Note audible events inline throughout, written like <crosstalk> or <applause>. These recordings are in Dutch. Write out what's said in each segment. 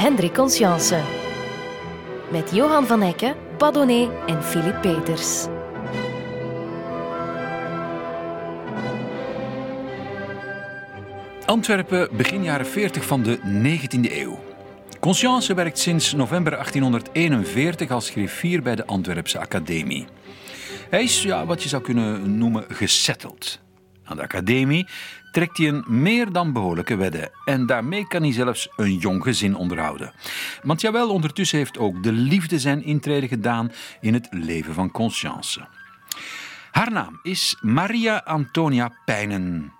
Hendrik Conscience. Met Johan van Hekken, Padonnet en Philip Peters. Antwerpen begin jaren 40 van de 19e eeuw. Conscience werkt sinds november 1841 als griffier bij de Antwerpse Academie. Hij is ja, wat je zou kunnen noemen gesetteld. Aan de academie trekt hij een meer dan behoorlijke wedde. En daarmee kan hij zelfs een jong gezin onderhouden. Want jawel, ondertussen heeft ook de liefde zijn intrede gedaan in het leven van Conscience. Haar naam is Maria Antonia Pijnen.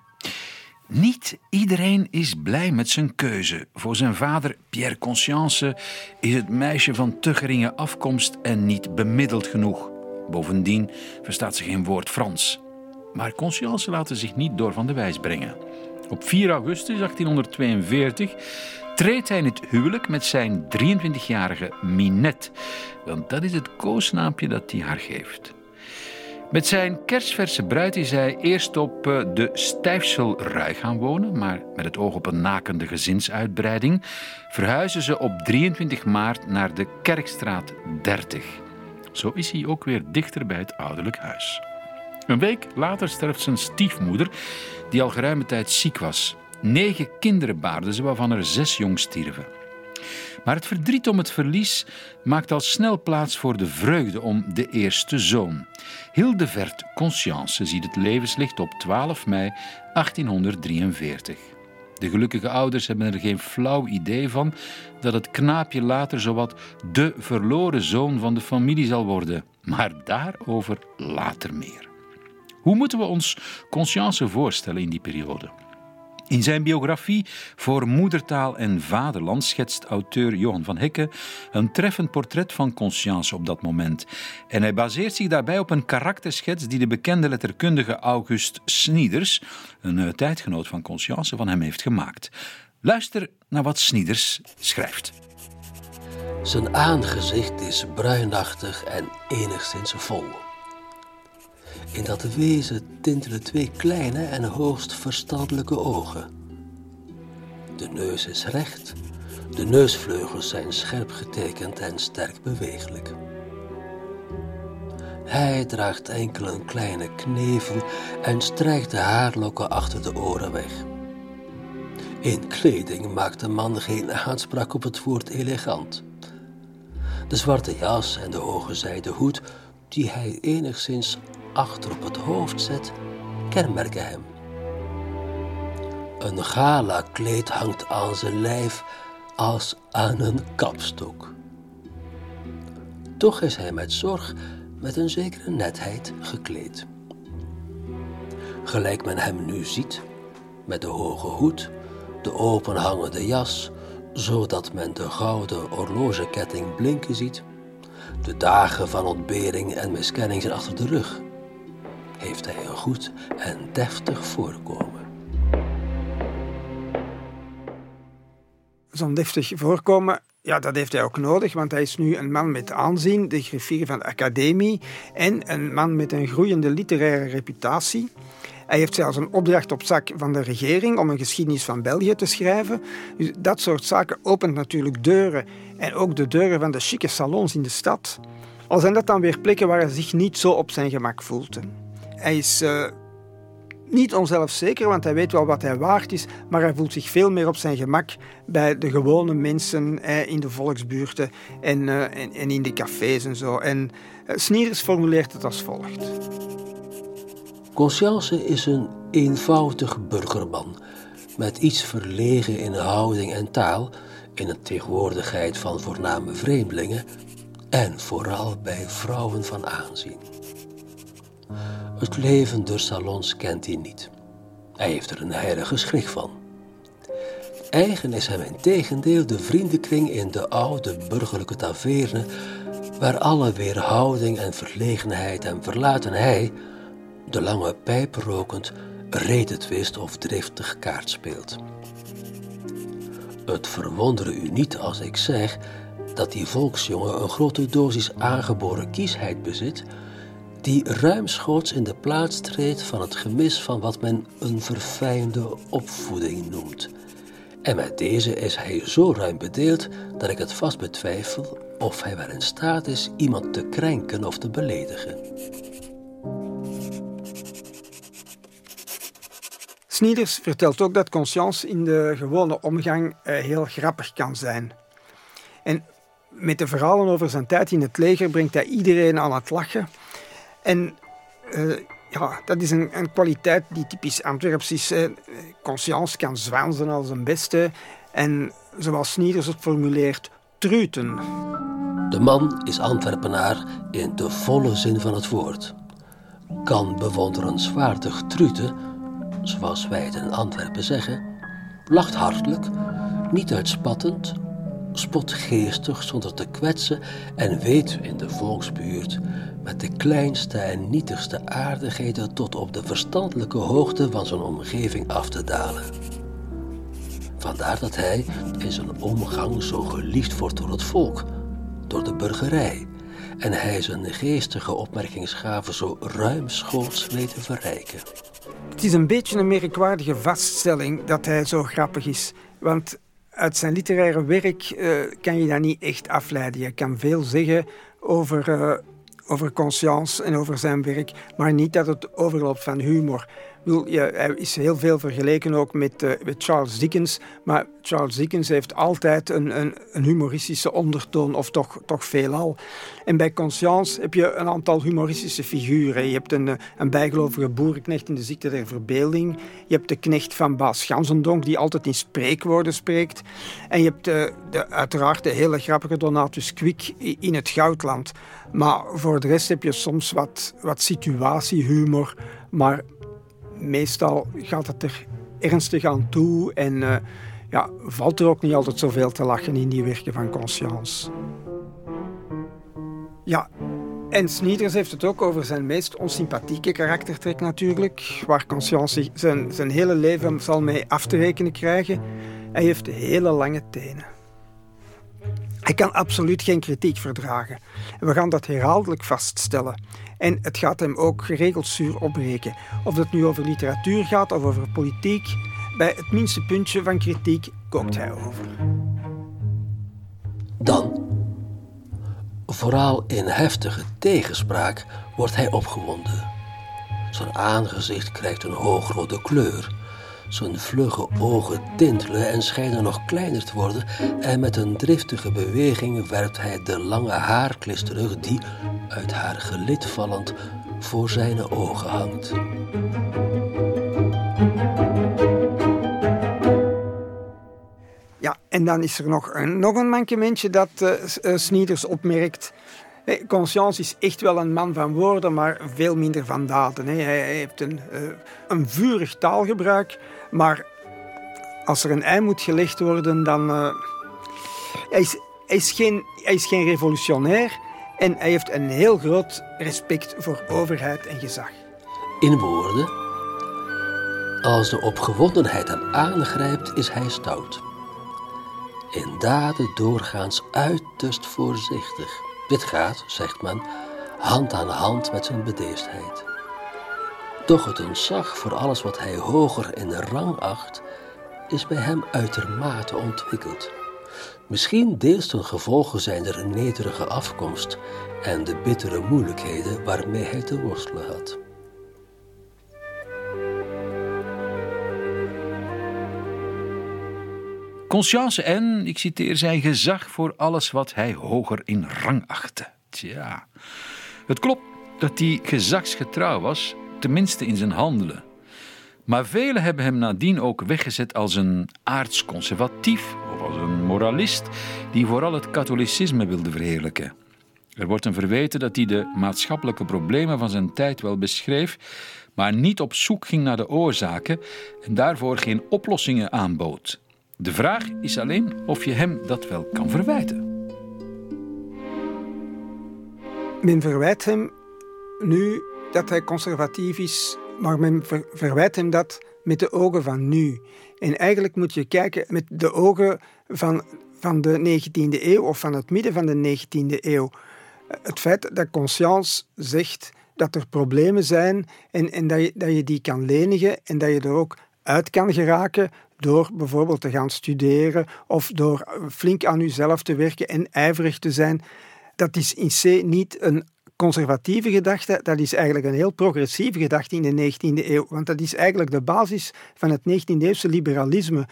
Niet iedereen is blij met zijn keuze. Voor zijn vader, Pierre Conscience, is het meisje van te geringe afkomst en niet bemiddeld genoeg. Bovendien verstaat ze geen woord Frans. Maar Conscience laat zich niet door van de wijs brengen. Op 4 augustus 1842 treedt hij in het huwelijk met zijn 23-jarige Minette. Want dat is het koosnaampje dat hij haar geeft. Met zijn kerstverse bruid is hij eerst op eh, de Stijfselrui gaan wonen, maar met het oog op een nakende gezinsuitbreiding verhuizen ze op 23 maart naar de Kerkstraat 30. Zo is hij ook weer dichter bij het ouderlijk huis. Een week later sterft zijn stiefmoeder, die al geruime tijd ziek was. Negen kinderen baarde ze, waarvan er zes jong stierven. Maar het verdriet om het verlies maakt al snel plaats voor de vreugde om de eerste zoon. Hildevert Conscience ziet het levenslicht op 12 mei 1843. De gelukkige ouders hebben er geen flauw idee van dat het knaapje later zowat de verloren zoon van de familie zal worden. Maar daarover later meer. Hoe moeten we ons Conscience voorstellen in die periode? In zijn biografie voor Moedertaal en Vaderland schetst auteur Johan van Hekke een treffend portret van Conscience op dat moment. En hij baseert zich daarbij op een karakterschets die de bekende letterkundige August Snieders, een eh, tijdgenoot van Conscience, van hem heeft gemaakt. Luister naar wat Snieders schrijft. Zijn aangezicht is bruinachtig en enigszins vol. In dat wezen tintelen twee kleine en hoogst verstandelijke ogen. De neus is recht, de neusvleugels zijn scherp getekend en sterk bewegelijk. Hij draagt enkel een kleine knevel en strijkt de haarlokken achter de oren weg. In kleding maakt de man geen aanspraak op het woord elegant. De zwarte jas en de hoge zijden hoed, die hij enigszins achter op het hoofd zet, kenmerken hem. Een gala-kleed hangt aan zijn lijf als aan een kapstok. Toch is hij met zorg met een zekere netheid gekleed. Gelijk men hem nu ziet, met de hoge hoed, de openhangende jas, zodat men de gouden horlogeketting blinken ziet. De dagen van ontbering en miskenning zijn achter de rug heeft hij een goed en deftig voorkomen. Zo'n deftig voorkomen, ja, dat heeft hij ook nodig, want hij is nu een man met aanzien, de griffier van de academie, en een man met een groeiende literaire reputatie. Hij heeft zelfs een opdracht op zak van de regering om een geschiedenis van België te schrijven. Dus dat soort zaken opent natuurlijk deuren. En ook de deuren van de chique salons in de stad. Al zijn dat dan weer plekken waar hij zich niet zo op zijn gemak voelt. Hij is uh, niet onzelfzeker, want hij weet wel wat hij waard is, maar hij voelt zich veel meer op zijn gemak bij de gewone mensen eh, in de volksbuurten en, uh, en, en, in de cafés en zo. En Sniers formuleert het als volgt. Conscience is een eenvoudig burgerman, met iets verlegen in houding en taal, in de tegenwoordigheid van voorname vreemdelingen en vooral bij vrouwen van aanzien. Het leven der salons kent hij niet. Hij heeft er een heilige schrik van. Eigen is hem in tegendeel de vriendenkring in de oude burgerlijke taverne, waar alle weerhouding en verlegenheid en verlaten hij, de lange pijp rokend, redetwist of driftig kaart speelt. Het verwondere u niet als ik zeg dat die volksjongen een grote dosis aangeboren kiesheid bezit, die ruimschoots in de plaats treedt van het gemis van wat men een verfijnde opvoeding noemt, En met deze is hij zo ruim bedeeld dat ik het vast betwijfel of hij wel in staat is iemand te krenken of te beledigen. Snieders vertelt ook dat Conscience in de gewone omgang eh, heel grappig kan zijn. En met de verhalen over zijn tijd in het leger brengt hij iedereen aan het lachen. En uh, ja, dat is een, een, kwaliteit die typisch Antwerps is. Conscience kan zwansen als een beste. En zoals Snieders het formuleert, truten. De man is Antwerpenaar in de volle zin van het woord. Kan bewonderenswaardig truten, zoals wij het in Antwerpen zeggen, lacht hartelijk, niet uitspattend, spotgeestig zonder te kwetsen en weet in de volksbuurt met de kleinste en nietigste aardigheden tot op de verstandelijke hoogte van zijn omgeving af te dalen. Vandaar dat hij in zijn omgang zo geliefd wordt door het volk, door de burgerij, en hij zijn geestige opmerkingsgaven zo ruimschoots weet te verrijken. Het is een beetje een merkwaardige vaststelling dat hij zo grappig is, want uit zijn literaire werk uh, kan je dat niet echt afleiden. Je kan veel zeggen over, uh, over Conscience en over zijn werk, maar niet dat het overloopt van humor hij is heel veel vergeleken ook met, uh, met, Charles Dickens. Maar Charles Dickens heeft altijd een, een, een, humoristische ondertoon, of toch, toch veelal. En bij Conscience heb je een aantal humoristische figuren. Je hebt een, eh, een bijgelovige boerenknecht in de ziekte der verbeelding. Je hebt de knecht van Baas Gansendonk, die altijd in spreekwoorden spreekt. En je hebt de, de, uiteraard de hele grappige Donatus Quick in het Goudland. Maar voor de rest heb je soms wat, wat situatiehumor. Maar meestal gaat het er ernstig aan toe en uh, ja, valt er ook niet altijd zoveel te lachen in die werken van Conscience. Ja, en Snieders heeft het ook over zijn meest onsympathieke karaktertrek natuurlijk, waar Conscience zijn, zijn hele leven zal mee af te rekenen krijgen. Hij heeft hele lange tenen. Hij kan absoluut geen kritiek verdragen. En we gaan dat herhaaldelijk vaststellen. En het gaat hem ook geregeld zuur opbreken. Of het nu over literatuur gaat of over politiek, bij het minste puntje van kritiek kookt hij over. Dan, vooral in heftige tegenspraak, wordt hij opgewonden. Zijn aangezicht krijgt een hoogrode kleur. Zijn vlugge ogen tintelen en schijnen nog kleiner te worden en met een driftige beweging werpt hij de lange haarklis terug die, uit haar gelid vallend, voor zijn ogen hangt. Ja, en dan is er nog een, nog een mankementje dat uh, Snieders opmerkt. Conscience is echt wel een man van woorden, maar veel minder van daden. Hij heeft een, uh, een vurig taalgebruik, maar als er een ei moet gelegd worden, dan... Uh, hij, is, hij, is geen, hij is geen revolutionair en hij heeft een heel groot respect voor overheid en gezag. In woorden, als de opgewondenheid hem aangrijpt, is hij stout. In daden doorgaans uiterst voorzichtig. Dit gaat, zegt men, hand aan hand met zijn bedeesdheid. Doch het ontzag voor alles wat hij hoger in rang acht, is bij hem uitermate ontwikkeld. Misschien deels ten gevolge zijn er een nederige afkomst en de bittere moeilijkheden waarmee hij te worstelen had. Conscience en, ik citeer, zijn gezag voor alles wat hij hoger in rang achtte. Tja, het klopt dat hij gezagsgetrouw was, tenminste in zijn handelen. Maar velen hebben hem nadien ook weggezet als een aardsconservatief of als een moralist die vooral het katholicisme wilde verheerlijken. Er wordt hem verweten dat hij de maatschappelijke problemen van zijn tijd wel beschreef, maar niet op zoek ging naar de oorzaken en daarvoor geen oplossingen aanbood. De vraag is alleen of je hem dat wel kan verwijten. Men verwijt hem nu dat hij conservatief is, maar men verwijt hem dat met de ogen van nu. En eigenlijk moet je kijken met de ogen van, van de 19e eeuw of van het midden van de 19e eeuw. Het feit dat Conscience zegt dat er problemen zijn en, en dat, je, dat je die kan lenigen en dat je er ook uit kan geraken door bijvoorbeeld te gaan studeren of door flink aan uzelf te werken en ijverig te zijn. Dat is in C niet een conservatieve gedachte, dat is eigenlijk een heel progressieve gedachte in de 19e eeuw. Want dat is eigenlijk de basis van het 19e-eeuwse liberalisme.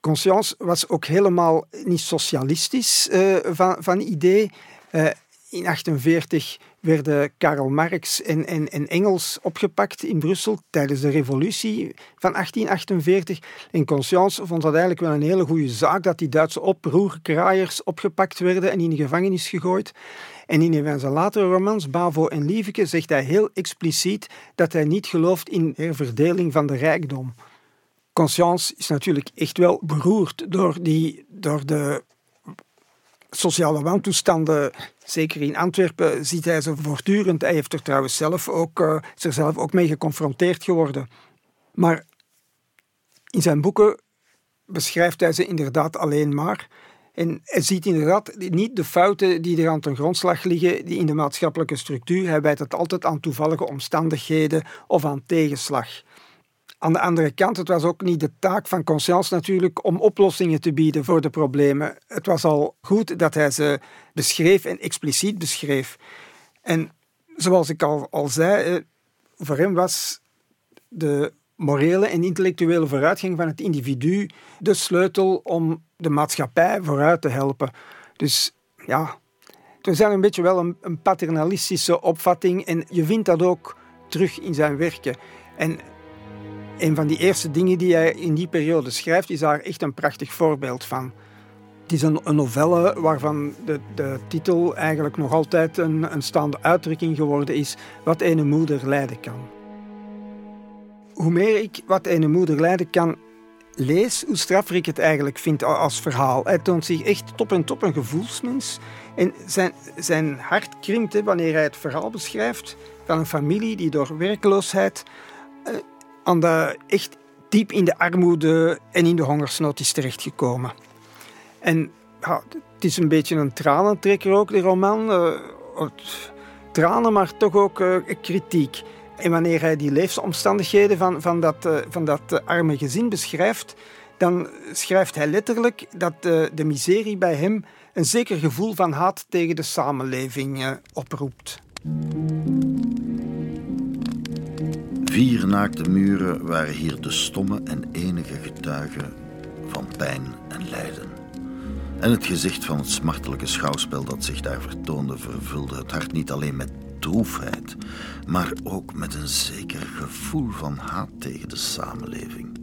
Conscience was ook helemaal niet socialistisch uh, van, van idee. Uh, in 1948 werden Karl Marx en Engels opgepakt in Brussel tijdens de revolutie van 1848. En Conscience vond dat eigenlijk wel een hele goede zaak dat die Duitse oproerkraaiers opgepakt werden en in de gevangenis gegooid. En in een van zijn latere romans, Bavo en Lieveke, zegt hij heel expliciet dat hij niet gelooft in herverdeling van de rijkdom. Conscience is natuurlijk echt wel beroerd door, die, door de sociale wantoestanden. Zeker in Antwerpen ziet hij ze voortdurend. Hij heeft er trouwens zelf ook, uh, ook mee geconfronteerd geworden. Maar in zijn boeken beschrijft hij ze inderdaad alleen maar. En hij ziet inderdaad niet de fouten die er aan ten grondslag liggen die in de maatschappelijke structuur. Hij wijt het altijd aan toevallige omstandigheden of aan tegenslag. Aan de andere kant, het was ook niet de taak van Conscience natuurlijk om oplossingen te bieden voor de problemen. Het was al goed dat hij ze beschreef en expliciet beschreef. En zoals ik al, al zei, eh, voor hem was de morele en intellectuele vooruitgang van het individu de sleutel om de maatschappij vooruit te helpen. Dus ja, er is een beetje wel een, een paternalistische opvatting en je vindt dat ook terug in zijn werken. En een van die eerste dingen die hij in die periode schrijft, is daar echt een prachtig voorbeeld van. Het is een, novelle waarvan de, de, titel eigenlijk nog altijd een, een staande uitdrukking geworden is: Wat een moeder lijden kan. Hoe meer ik Wat een moeder lijden kan lees, hoe straffer ik het eigenlijk vind als verhaal. Hij toont zich echt top en top een gevoelsmens. En zijn, zijn hart krimpt wanneer hij het verhaal beschrijft van een familie die door werkloosheid eh, aan de, echt diep in de armoede en in de hongersnood is terechtgekomen. En het is een beetje een tranentrekker ook, de roman. Uh, tranen, maar toch ook uh, kritiek. En wanneer hij die levensomstandigheden van, van dat, uh, van dat arme gezin beschrijft, dan schrijft hij letterlijk dat de miserie bij hem een zeker gevoel van haat tegen de samenleving oproept. Vier naakte muren waren hier de stomme en enige getuigen van pijn en lijden. En het gezicht van het smartelijke schouwspel dat zich daar vertoonde vervulde het hart niet alleen met droefheid, maar ook met een zeker gevoel van haat tegen de samenleving.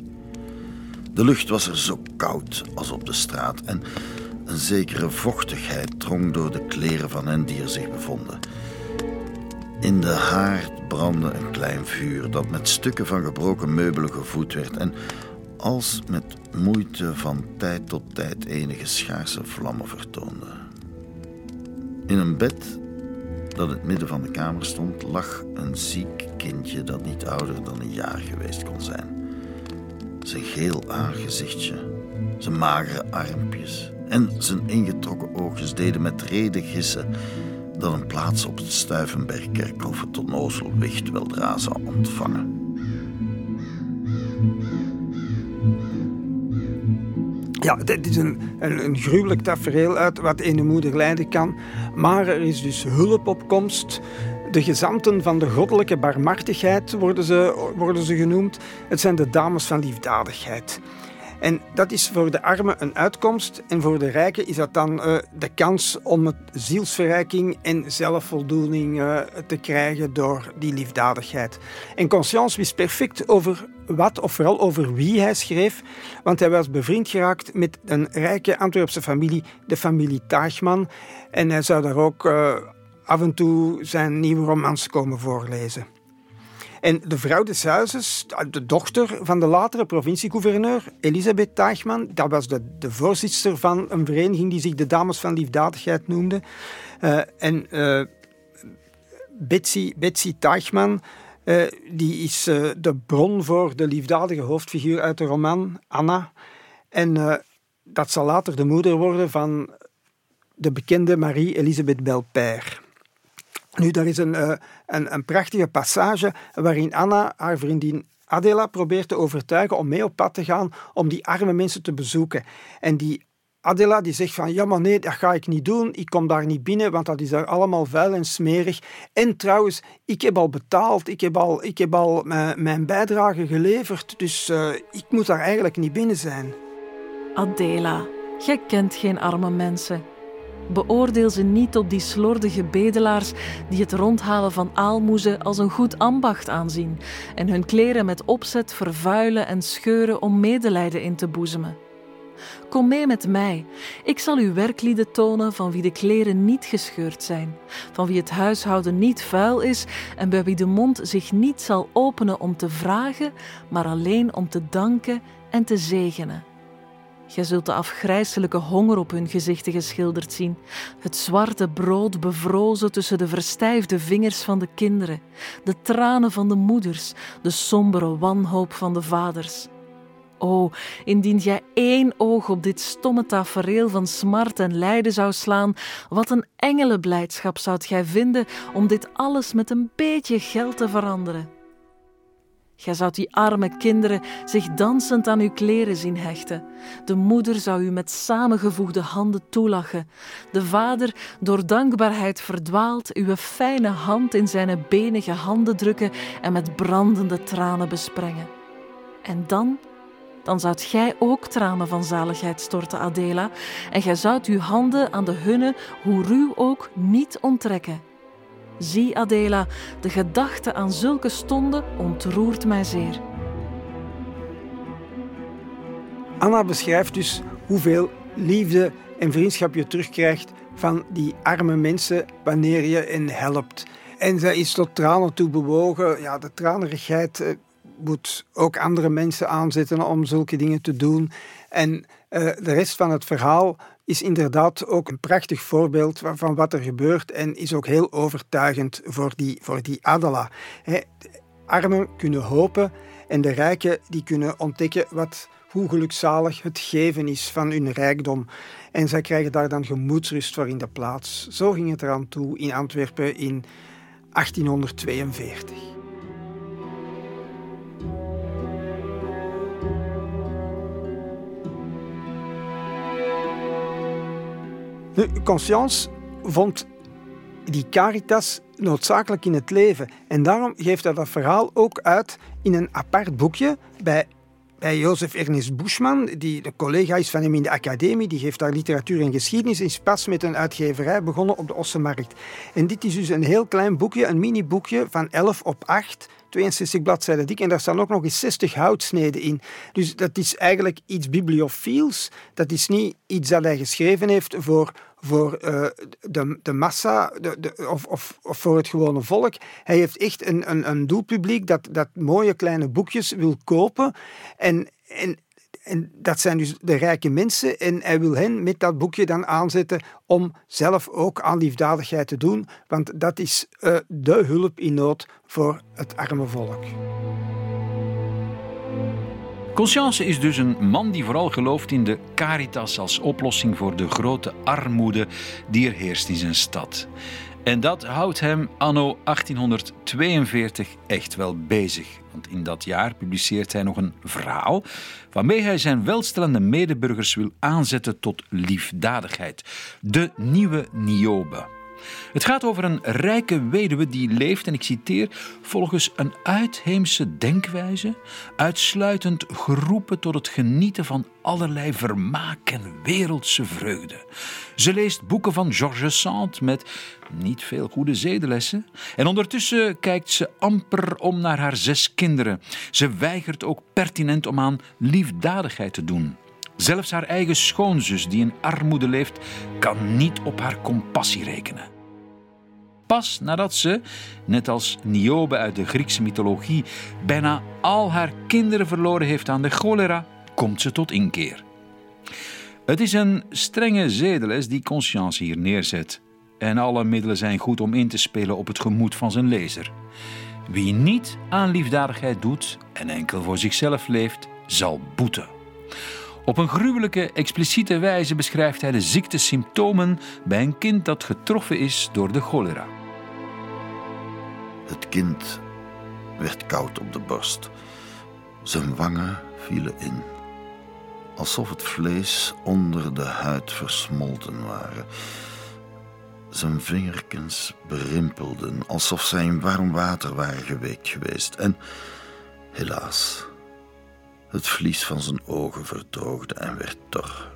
De lucht was er zo koud als op de straat en een zekere vochtigheid drong door de kleren van hen die er zich bevonden. In de haard brandde een klein vuur dat met stukken van gebroken meubelen gevoed werd en als met moeite van tijd tot tijd enige schaarse vlammen vertoonde. In een bed dat in het midden van de kamer stond, lag een ziek kindje dat niet ouder dan een jaar geweest kon zijn. Zijn geel aangezichtje, zijn magere armpjes en zijn ingetrokken oogjes deden met reden gissen dat een plaats op het Stuivenbergkerkhof het onnozel wicht weldra zou ontvangen. Ja, dit is een, een, gruwelijk tafereel uit wat een moeder lijden kan. Maar er is dus hulp op komst. De gezanten van de goddelijke barmhartigheid worden ze, worden ze genoemd. Het zijn de dames van liefdadigheid. En dat is voor de armen een uitkomst en voor de rijken is dat dan uh, de kans om het zielsverrijking en zelfvoldoening uh, te krijgen door die liefdadigheid. En Conscience wist perfect over wat, of vooral over wie hij schreef, want hij was bevriend geraakt met een rijke Antwerpse familie, de familie Taagman. En hij zou daar ook uh, af en toe zijn nieuwe romans komen voorlezen. En de vrouw des huizes, de dochter van de latere provinciegouverneur, Elisabeth Taagman, dat was de, de voorzitter van een vereniging die zich de Dames van Liefdadigheid noemde. Uh, en uh, Betsy, Betsy uh, die is de bron voor de liefdadige hoofdfiguur uit de roman, Anna. En dat zal later de moeder worden van de bekende Marie-Elisabeth Belpaire. Nu, daar is een, uh, een, een, prachtige passage waarin Anna haar vriendin Adela probeert te overtuigen om mee op pad te gaan om die arme mensen te bezoeken. En die Adela die zegt van ja, maar nee, dat ga ik niet doen. Ik kom daar niet binnen, want dat is daar allemaal vuil en smerig. En trouwens, ik heb al betaald. Ik heb al, ik heb al mijn, mijn bijdrage geleverd. Dus uh, ik moet daar eigenlijk niet binnen zijn. Adela, jij kent geen arme mensen. Beoordeel ze niet op die slordige bedelaars die het rondhalen van aalmoezen als een goed ambacht aanzien en hun kleren met opzet vervuilen en scheuren om medelijden in te boezemen. Kom mee met mij. Ik zal u werklieden tonen van wie de kleren niet gescheurd zijn, van wie het huishouden niet vuil is en bij wie de mond zich niet zal openen om te vragen, maar alleen om te danken en te zegenen. Gij zult de afgrijselijke honger op hun gezichten geschilderd zien, het zwarte brood bevrozen tussen de verstijfde vingers van de kinderen, de tranen van de moeders, de sombere wanhoop van de vaders. O, indien jij één oog op dit stomme tafereel van smart en lijden zou slaan, wat een engelenblijdschap zoudt gij vinden om dit alles met een beetje geld te veranderen. Gij zoudt die arme kinderen zich dansend aan uw kleren zien hechten. De moeder zou u met samengevoegde handen toelachen. De vader, door dankbaarheid verdwaald, uw fijne hand in zijn benige handen drukken en met brandende tranen besprengen. En dan dan zoudt gij ook tranen van zaligheid storten, Adela, en gij zoudt uw handen aan de hunne, hoe ruw ook, niet onttrekken. Zie, Adela, de gedachte aan zulke stonden ontroert mij zeer. Anna beschrijft dus hoeveel liefde en vriendschap je terugkrijgt van die arme mensen wanneer je hen helpt. En zij is tot tranen toe bewogen. Ja, de tranerigheid eh, moet ook andere mensen aanzetten om zulke dingen te doen. En uh, de rest van het verhaal is inderdaad ook een prachtig voorbeeld van wat er gebeurt en is ook heel overtuigend voor die, voor die Adela. de armen kunnen hopen en de rijken die kunnen ontdekken wat, hoe gelukzalig het geven is van hun rijkdom. En zij krijgen daar dan gemoedsrust voor in de plaats. Zo ging het eraan toe in Antwerpen in 1842. De Conscience vond die caritas noodzakelijk in het leven. En daarom geeft hij dat verhaal ook uit in een apart boekje bij, bij Jozef Ernest Buschman, die de collega is van hem in de academie. Die geeft daar literatuur en geschiedenis. Is pas met een uitgeverij begonnen op de Ossenmarkt. En dit is dus een heel klein boekje, een mini-boekje van 11 op 8 62 bladzijden dik en daar staan ook nog eens 60 houtsneden in. Dus dat is eigenlijk iets bibliofiels. Dat is niet iets dat hij geschreven heeft voor, voor uh, de, de massa de, of, of, voor het gewone volk. Hij heeft echt een, een, een doelpubliek dat, dat mooie kleine boekjes wil kopen. En, en en dat zijn dus de rijke mensen. En hij wil hen met dat boekje dan aanzetten om zelf ook aan liefdadigheid te doen. Want dat is uh, de hulp in nood voor het arme volk. Conscience is dus een man die vooral gelooft in de caritas als oplossing voor de grote armoede die er heerst in zijn stad. En dat houdt hem anno 1842 echt wel bezig. Want in dat jaar publiceert hij nog een verhaal waarmee hij zijn welstellende medeburgers wil aanzetten tot liefdadigheid. De nieuwe Niobe. Het gaat over een rijke weduwe die leeft, en ik citeer, volgens een uitheemse denkwijze, uitsluitend geroepen tot het genieten van allerlei vermaak en wereldse vreugde. Ze leest boeken van Georges Sand met niet veel goede zedenlessen. En ondertussen kijkt ze amper om naar haar zes kinderen. Ze weigert ook pertinent om aan liefdadigheid te doen. Zelfs haar eigen schoonzus, die in armoede leeft, kan niet op haar compassie rekenen. Pas nadat ze, net als Niobe uit de Griekse mythologie, bijna al haar kinderen verloren heeft aan de cholera, komt ze tot inkeer. Het is een strenge zedeles die Conscience hier neerzet. En alle middelen zijn goed om in te spelen op het gemoed van zijn lezer. Wie niet aan liefdadigheid doet en enkel voor zichzelf leeft, zal boeten. Op een gruwelijke, expliciete wijze beschrijft hij de ziektesymptomen bij een kind dat getroffen is door de cholera. Het kind werd koud op de borst. Zijn wangen vielen in, alsof het vlees onder de huid versmolten waren. Zijn vingerkens berimpelden, alsof zij in warm water waren geweekt geweest. En helaas, het vlies van zijn ogen verdroogde en werd tor.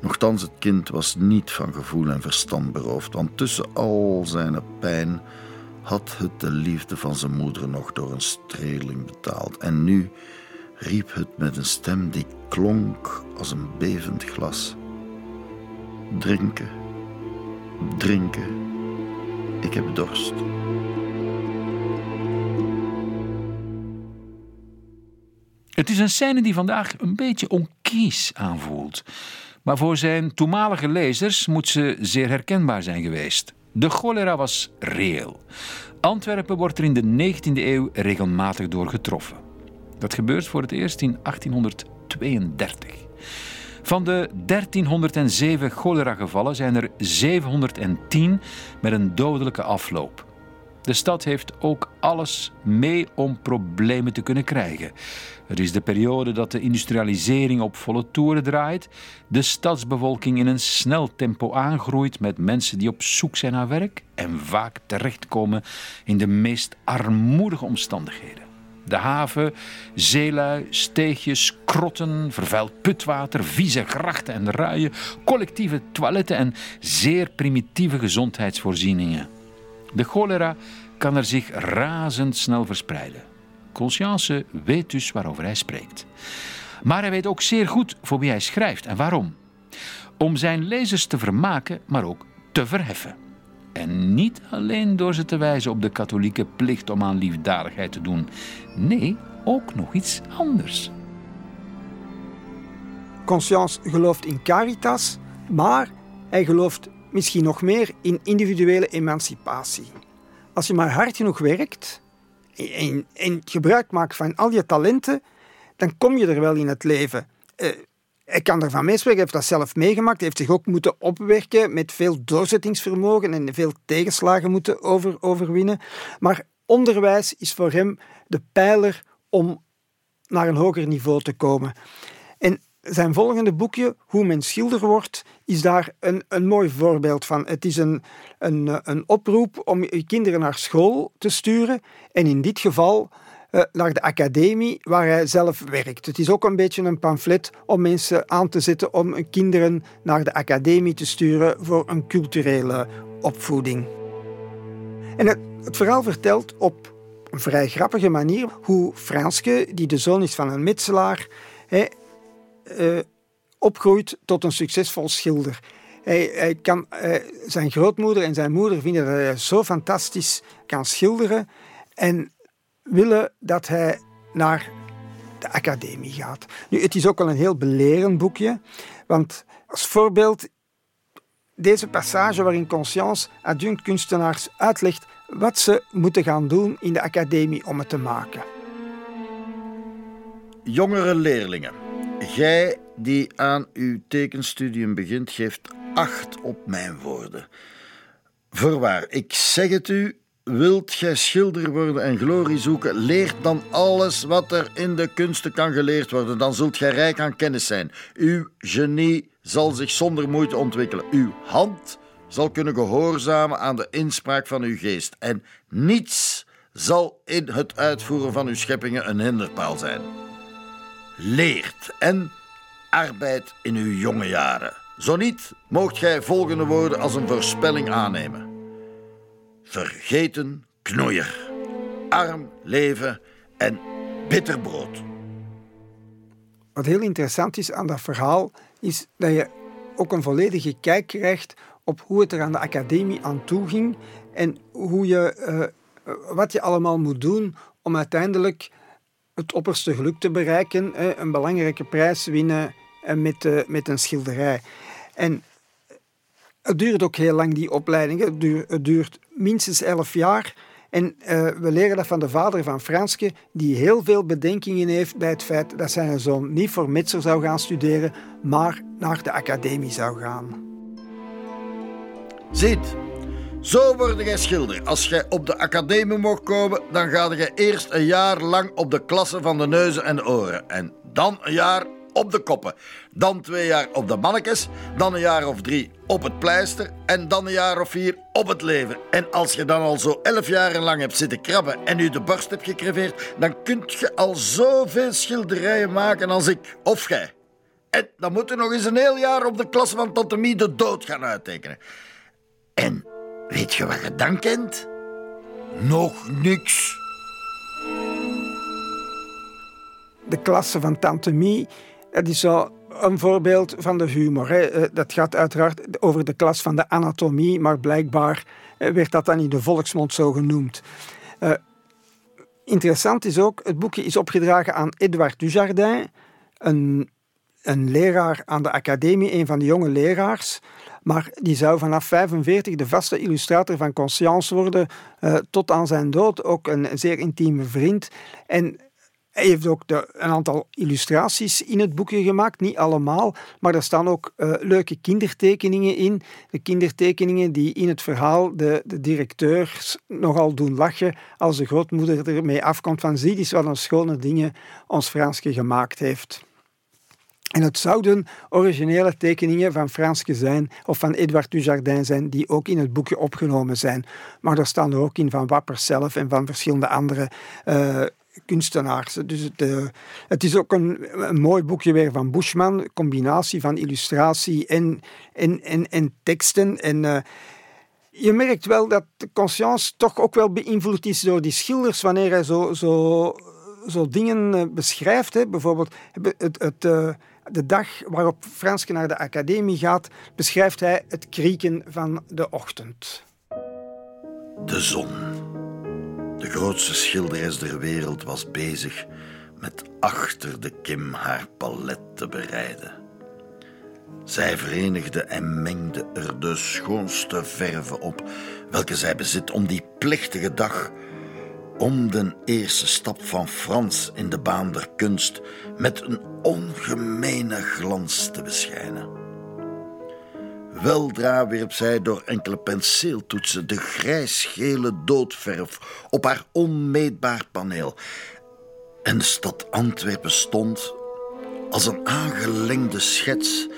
Nochtans, het kind was niet van gevoel en verstand beroofd, want tussen al zijn pijn had het de liefde van zijn moeder nog door een streeling betaald. En nu riep het met een stem die klonk als een bevend glas: Drinken, drinken, ik heb dorst. Het is een scène die vandaag een beetje onkies aanvoelt. Maar voor zijn toenmalige lezers moet ze zeer herkenbaar zijn geweest. De cholera was reëel. Antwerpen wordt er in de 19e eeuw regelmatig door getroffen. Dat gebeurt voor het eerst in 1832. Van de 1307 cholera-gevallen zijn er 710 met een dodelijke afloop. De stad heeft ook alles mee om problemen te kunnen krijgen. Het is de periode dat de industrialisering op volle toeren draait, de stadsbevolking in een snel tempo aangroeit met mensen die op zoek zijn naar werk en vaak terechtkomen in de meest armoedige omstandigheden. De haven, zeelui, steegjes, krotten, vervuild putwater, vieze grachten en ruien, collectieve toiletten en zeer primitieve gezondheidsvoorzieningen. De cholera kan er zich razendsnel verspreiden. Conscience weet dus waarover hij spreekt. Maar hij weet ook zeer goed voor wie hij schrijft en waarom. Om zijn lezers te vermaken, maar ook te verheffen. En niet alleen door ze te wijzen op de katholieke plicht om aan liefdadigheid te doen. Nee, ook nog iets anders. Conscience gelooft in caritas, maar hij gelooft misschien nog meer in individuele emancipatie. Als je maar hard genoeg werkt en, en gebruik maakt van al je talenten, dan kom je er wel in het leven. Uh, hij kan ervan meespreken, hij heeft dat zelf meegemaakt, heeft zich ook moeten opwerken met veel doorzettingsvermogen en veel tegenslagen moeten over, overwinnen. Maar onderwijs is voor hem de pijler om naar een hoger niveau te komen. En zijn volgende boekje, Hoe men schilder wordt, is daar een, een mooi voorbeeld van. Het is een, een, een oproep om kinderen naar school te sturen en in dit geval uh, naar de academie waar hij zelf werkt. Het is ook een beetje een pamflet om mensen aan te zetten om kinderen naar de academie te sturen voor een culturele opvoeding. En het, het verhaal vertelt op een vrij grappige manier hoe Franske, die de zoon is van een metselaar, uh, opgroeit tot een succesvol schilder. Hij, hij kan, uh, zijn grootmoeder en zijn moeder vinden dat hij zo fantastisch kan schilderen en willen dat hij naar de academie gaat. Nu, het is ook al een heel belerend boekje, want als voorbeeld deze passage waarin Conscience adjunct kunstenaars uitlegt wat ze moeten gaan doen in de academie om het te maken. Jongere leerlingen Gij die aan uw tekenstudium begint, geeft acht op mijn woorden. Voorwaar, ik zeg het u, wilt gij schilder worden en glorie zoeken, leert dan alles wat er in de kunsten kan geleerd worden. Dan zult gij rijk aan kennis zijn. Uw genie zal zich zonder moeite ontwikkelen. Uw hand zal kunnen gehoorzamen aan de inspraak van uw geest. En niets zal in het uitvoeren van uw scheppingen een hinderpaal zijn leert en arbeid in uw jonge jaren. Zo niet, moogt gij volgende woorden als een voorspelling aannemen. Vergeten knoeier, arm leven en bitter brood. Wat heel interessant is aan dat verhaal, is dat je ook een volledige kijk krijgt op hoe het er aan de academie aan toe ging en hoe je, uh, wat je allemaal moet doen om uiteindelijk het opperste geluk te bereiken, een belangrijke prijs winnen eh, met, eh, met een schilderij. En het duurt ook heel lang, die opleiding. Het duurt, minstens elf jaar. En uh, we leren dat van de vader van Franske, die heel veel bedenkingen heeft bij het feit dat zijn zoon niet voor Metzer zou gaan studeren, maar naar de academie zou gaan. Ziet, Zo word jij schilder. Als jij op de academie mocht komen, dan ga je eerst een jaar lang op de klasse van de neuzen en oren. En dan een jaar op de koppen. Dan twee jaar op de mannekes. Dan een jaar of drie op het pleister. En dan een jaar of vier op het leven. En als je dan al zo elf jaren lang hebt zitten krabben en nu de borst hebt gecreveerd, dan kun je al zoveel schilderijen maken als ik of jij. En dan moet je nog eens een heel jaar op de klas van Tante Mie de dood gaan uittekenen. En weet je wat je dan kent? Nog niks. De klasse van Tante Mie, dat is zo een voorbeeld van de humor. Hè. Eh, dat gaat uiteraard over de klas van de anatomie, maar blijkbaar eh, werd dat dan in de volksmond zo genoemd. Uh, interessant is ook, het boekje is opgedragen aan Edouard Dujardin, een een leraar aan de academie, een van de jonge leraars. Maar die zou vanaf 45 de vaste illustrator van Conscience worden, uh, tot aan zijn dood ook een zeer intieme vriend. En hij heeft ook de, een aantal illustraties in het boekje gemaakt, niet allemaal, maar er staan ook uh, leuke kindertekeningen in. De kindertekeningen die in het verhaal de, de directeurs nogal doen lachen als de grootmoeder ermee afkomt van zie eens wat een schone dingen ons Franske gemaakt heeft. En het zouden originele tekeningen van Franske zijn of van Edouard Dujardin zijn, die ook in het boekje opgenomen zijn. Maar daar staan er ook in van Wappers zelf en van verschillende andere uh, kunstenaars. Dus het, uh, het, is ook een, een, mooi boekje weer van Bushman, combinatie van illustratie en, en, en, en teksten. En uh, je merkt wel dat de conscience toch ook wel beïnvloed is door die schilders wanneer hij zo, zo, zo dingen beschrijft. Hè. Bijvoorbeeld het, het, de dag waarop Franske naar de academie gaat, beschrijft hij het krieken van de ochtend. De zon, de grootste schilderes der wereld, was bezig met achter de kim haar palet te bereiden. Zij verenigde en mengde er de schoonste verven op, welke zij bezit om die plechtige dag om de eerste stap van Frans in de baan der kunst met een ongemene glans te beschijnen. Weldra wierp zij door enkele penseeltoetsen de grijsgele doodverf op haar onmeetbaar paneel. En de stad Antwerpen stond als een aangelengde schets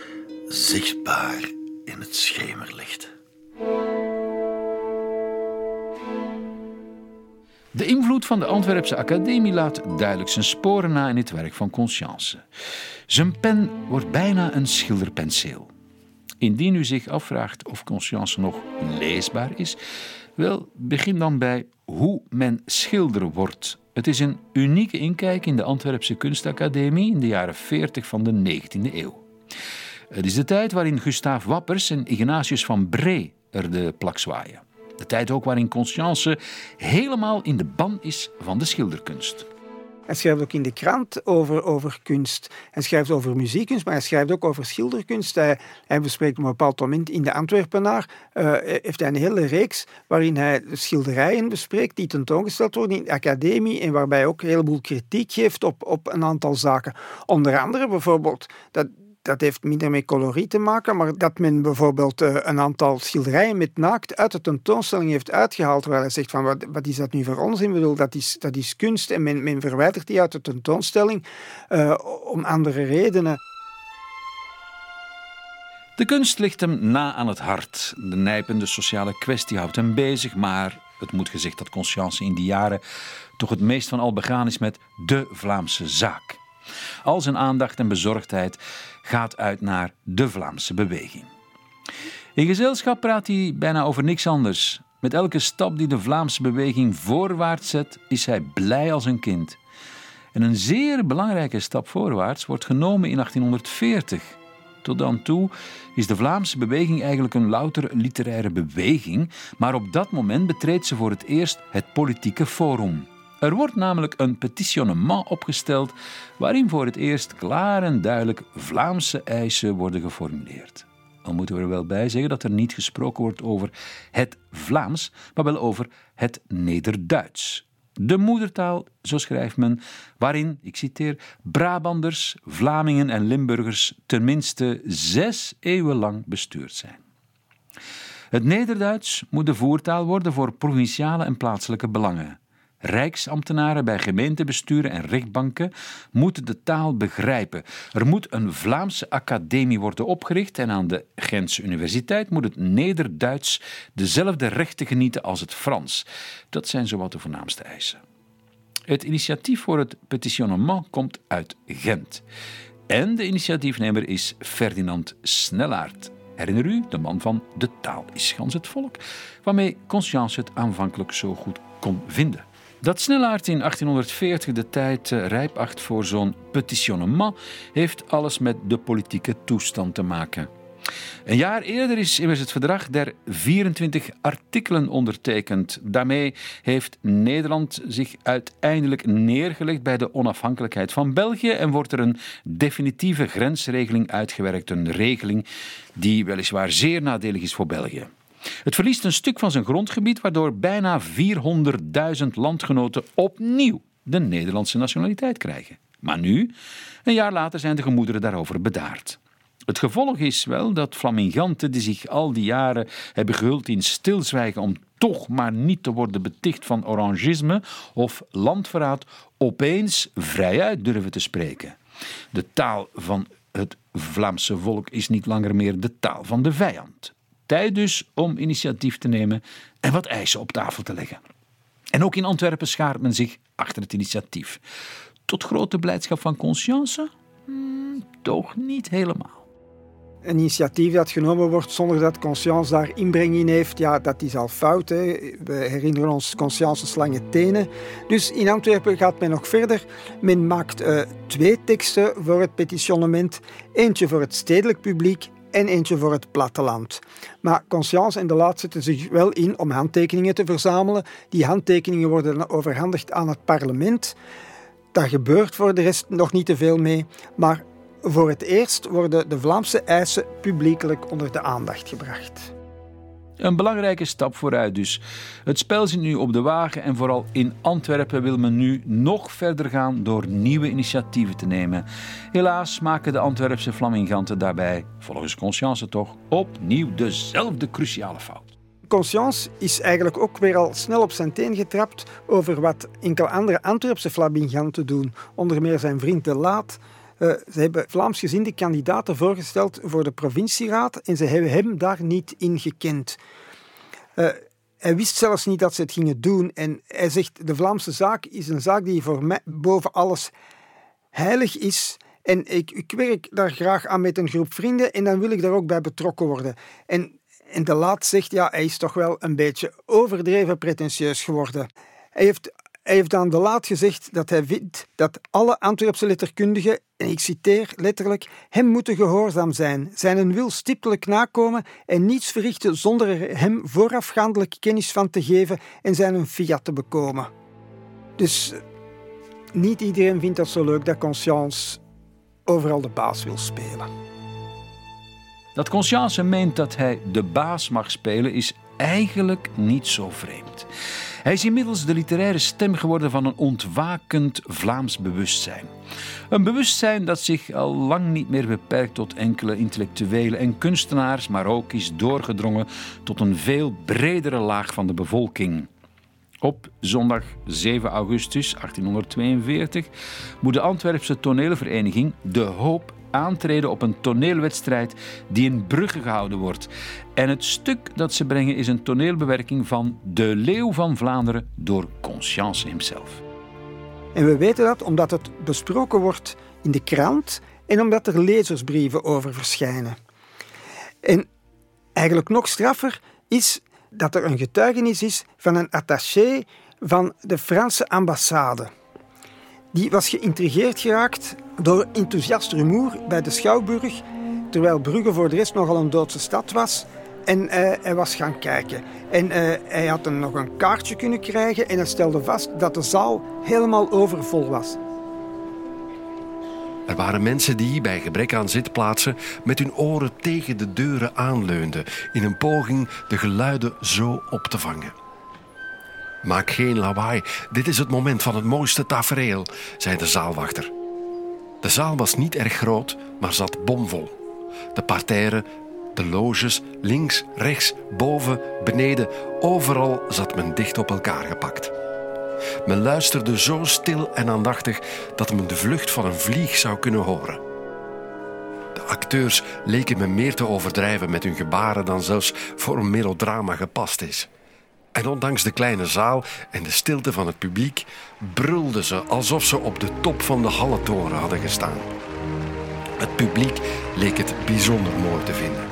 zichtbaar in het schemerlicht. De invloed van de Antwerpse Academie laat duidelijk zijn sporen na in het werk van Conscience. Zijn pen wordt bijna een schilderpenseel. Indien u zich afvraagt of Conscience nog leesbaar is, wel, begin dan bij hoe men schilder wordt. Het is een unieke inkijk in de Antwerpse Kunstacademie in de jaren 40 van de 19e eeuw. Het is de tijd waarin Gustave Wappers en Ignatius van Bree er de plak zwaaien. De tijd ook waarin Conscience helemaal in de ban is van de schilderkunst. Hij schrijft ook in de krant over, over kunst. Hij schrijft over muziekkunst, maar hij schrijft ook over schilderkunst. Hij, bespreekt op een bepaald moment in de Antwerpenaar. Uh, heeft hij een hele reeks waarin hij schilderijen bespreekt die tentoongesteld worden in de academie en waarbij hij ook een heleboel kritiek geeft op, op een aantal zaken. Onder andere bijvoorbeeld dat, dat heeft minder met colorie te maken, maar dat men bijvoorbeeld uh, een aantal schilderijen met naakt uit de tentoonstelling heeft uitgehaald, waar hij zegt van wat, wat is dat nu voor onzin? Ik bedoel, dat is, dat is kunst en men, men verwijdert die uit de tentoonstelling uh, om andere redenen. De kunst ligt hem na aan het hart. De nijpende sociale kwestie houdt hem bezig, maar het moet gezegd dat Conscience in die jaren toch het meest van al begaan is met de Vlaamse zaak. Al zijn aandacht en bezorgdheid gaat uit naar de Vlaamse beweging. In gezelschap praat hij bijna over niks anders. Met elke stap die de Vlaamse beweging voorwaarts zet, is hij blij als een kind. En een zeer belangrijke stap voorwaarts wordt genomen in 1840. Tot dan toe is de Vlaamse beweging eigenlijk een louter literaire beweging, maar op dat moment betreedt ze voor het eerst het politieke forum. Er wordt namelijk een petitionnement opgesteld waarin voor het eerst klaar en duidelijk Vlaamse eisen worden geformuleerd. Al moeten we er wel bij zeggen dat er niet gesproken wordt over het Vlaams, maar wel over het Nederduits. De moedertaal, zo schrijft men, waarin, ik citeer, Brabanders, Vlamingen en Limburgers tenminste zes eeuwen lang bestuurd zijn. Het Nederduits moet de voertaal worden voor provinciale en plaatselijke belangen. Rijksambtenaren bij gemeentebesturen en rechtbanken moeten de taal begrijpen. Er moet een Vlaamse academie worden opgericht en aan de Gentse Universiteit moet het Nederduits dezelfde rechten genieten als het Frans. Dat zijn zowat de voornaamste eisen. Het initiatief voor het petitionnement komt uit Gent. En de initiatiefnemer is Ferdinand Snellaert. Herinner u, de man van De taal is gans het volk, waarmee Conscience het aanvankelijk zo goed kon vinden. Dat Snellaert in 1840 de tijd eh, rijp acht voor zo'n petitionnement heeft alles met de politieke toestand te maken. Een jaar eerder is immers het verdrag der 24 artikelen ondertekend. Daarmee heeft Nederland zich uiteindelijk neergelegd bij de onafhankelijkheid van België en wordt er een definitieve grensregeling uitgewerkt. Een regeling die weliswaar zeer nadelig is voor België. Het verliest een stuk van zijn grondgebied, waardoor bijna 400.000 landgenoten opnieuw de Nederlandse nationaliteit krijgen. Maar nu, een jaar later, zijn de gemoederen daarover bedaard. Het gevolg is wel dat flaminganten die zich al die jaren hebben gehuld in stilzwijgen om toch maar niet te worden beticht van orangisme of landverraad, opeens vrijuit durven te spreken. De taal van het Vlaamse volk is niet langer meer de taal van de vijand. Dus om initiatief te nemen en wat eisen op tafel te leggen. En ook in Antwerpen schaart men zich achter het initiatief. Tot grote blijdschap van Conscience? Hmm, toch niet helemaal een initiatief dat genomen wordt zonder dat Conscience daar inbreng in heeft, ja, dat is al fout. Hè. We herinneren ons Conscience's lange tenen. Dus in Antwerpen gaat men nog verder. Men maakt uh, twee teksten voor het petitionnement. Eentje voor het stedelijk publiek en eentje voor het platteland. Maar Conscience en de laat zetten zich wel in om handtekeningen te verzamelen. Die handtekeningen worden overhandigd aan het parlement. Daar gebeurt voor de rest nog niet te veel mee, maar voor het eerst worden de Vlaamse eisen publiekelijk onder de aandacht gebracht. Een belangrijke stap vooruit dus. Het spel zit nu op de wagen en vooral in Antwerpen wil men nu nog verder gaan door nieuwe initiatieven te nemen. Helaas maken de Antwerpse flaminganten daarbij, volgens Conscience toch, opnieuw dezelfde cruciale fout. Conscience is eigenlijk ook weer al snel op zijn teen getrapt over wat enkele andere Antwerpse flaminganten doen. Onder meer zijn vriend De Laat, uh, ze hebben Vlaamsgezinde kandidaten voorgesteld voor de provincieraad en ze hebben hem daar niet in gekend. Uh, hij wist zelfs niet dat ze het gingen doen en hij zegt de Vlaamse zaak is een zaak die voor mij boven alles heilig is en ik, ik werk daar graag aan met een groep vrienden en dan wil ik daar ook bij betrokken worden. En, en de laat zegt, ja, hij is toch wel een beetje overdreven pretentieus geworden. Hij heeft hij heeft aan de laat gezegd dat hij vindt dat alle Antwerpse letterkundigen, en ik citeer letterlijk, hem moeten gehoorzaam zijn, zijn wil stiptelijk nakomen en niets verrichten zonder er hem voorafgaandelijk kennis van te geven en zijn een fiat te bekomen. Dus niet iedereen vindt dat zo leuk dat Conscience overal de baas wil spelen. Dat Conscience meent dat hij de baas mag spelen is eigenlijk niet zo vreemd. Hij is inmiddels de literaire stem geworden van een ontwakend Vlaams bewustzijn. Een bewustzijn dat zich al lang niet meer beperkt tot enkele intellectuelen en kunstenaars, maar ook is doorgedrongen tot een veel bredere laag van de bevolking. Op zondag 7 augustus 1842 moet de Antwerpse toneelvereniging De Hoop aantreden op een toneelwedstrijd die in Brugge gehouden wordt. En het stuk dat ze brengen is een toneelbewerking van De Leeuw van Vlaanderen door Conscience himself. En we weten dat omdat het besproken wordt in de krant en omdat er lezersbrieven over verschijnen. En eigenlijk nog straffer is dat er een getuigenis is van een attaché van de Franse ambassade. Die was geïntrigeerd geraakt door enthousiast rumoer bij de Schouwburg, terwijl Brugge voor de rest nogal een doodse stad was. En uh, hij was gaan kijken. En uh, hij had nog een kaartje kunnen krijgen en hij stelde vast dat de zaal helemaal overvol was. Er waren mensen die bij gebrek aan zitplaatsen met hun oren tegen de deuren aanleunden in een poging de geluiden zo op te vangen. Maak geen lawaai, dit is het moment van het mooiste tafereel, zei de zaalwachter. De zaal was niet erg groot, maar zat bomvol. De parterre De loges, links, rechts, boven, beneden, overal zat men dicht op elkaar gepakt. Men luisterde zo stil en aandachtig dat men de vlucht van een vlieg zou kunnen horen. De acteurs leken me meer te overdrijven met hun gebaren dan zelfs voor een melodrama gepast is. En ondanks de kleine zaal en de stilte van het publiek brulden ze alsof ze op de top van de Halletoren hadden gestaan. Het publiek leek het bijzonder mooi te vinden.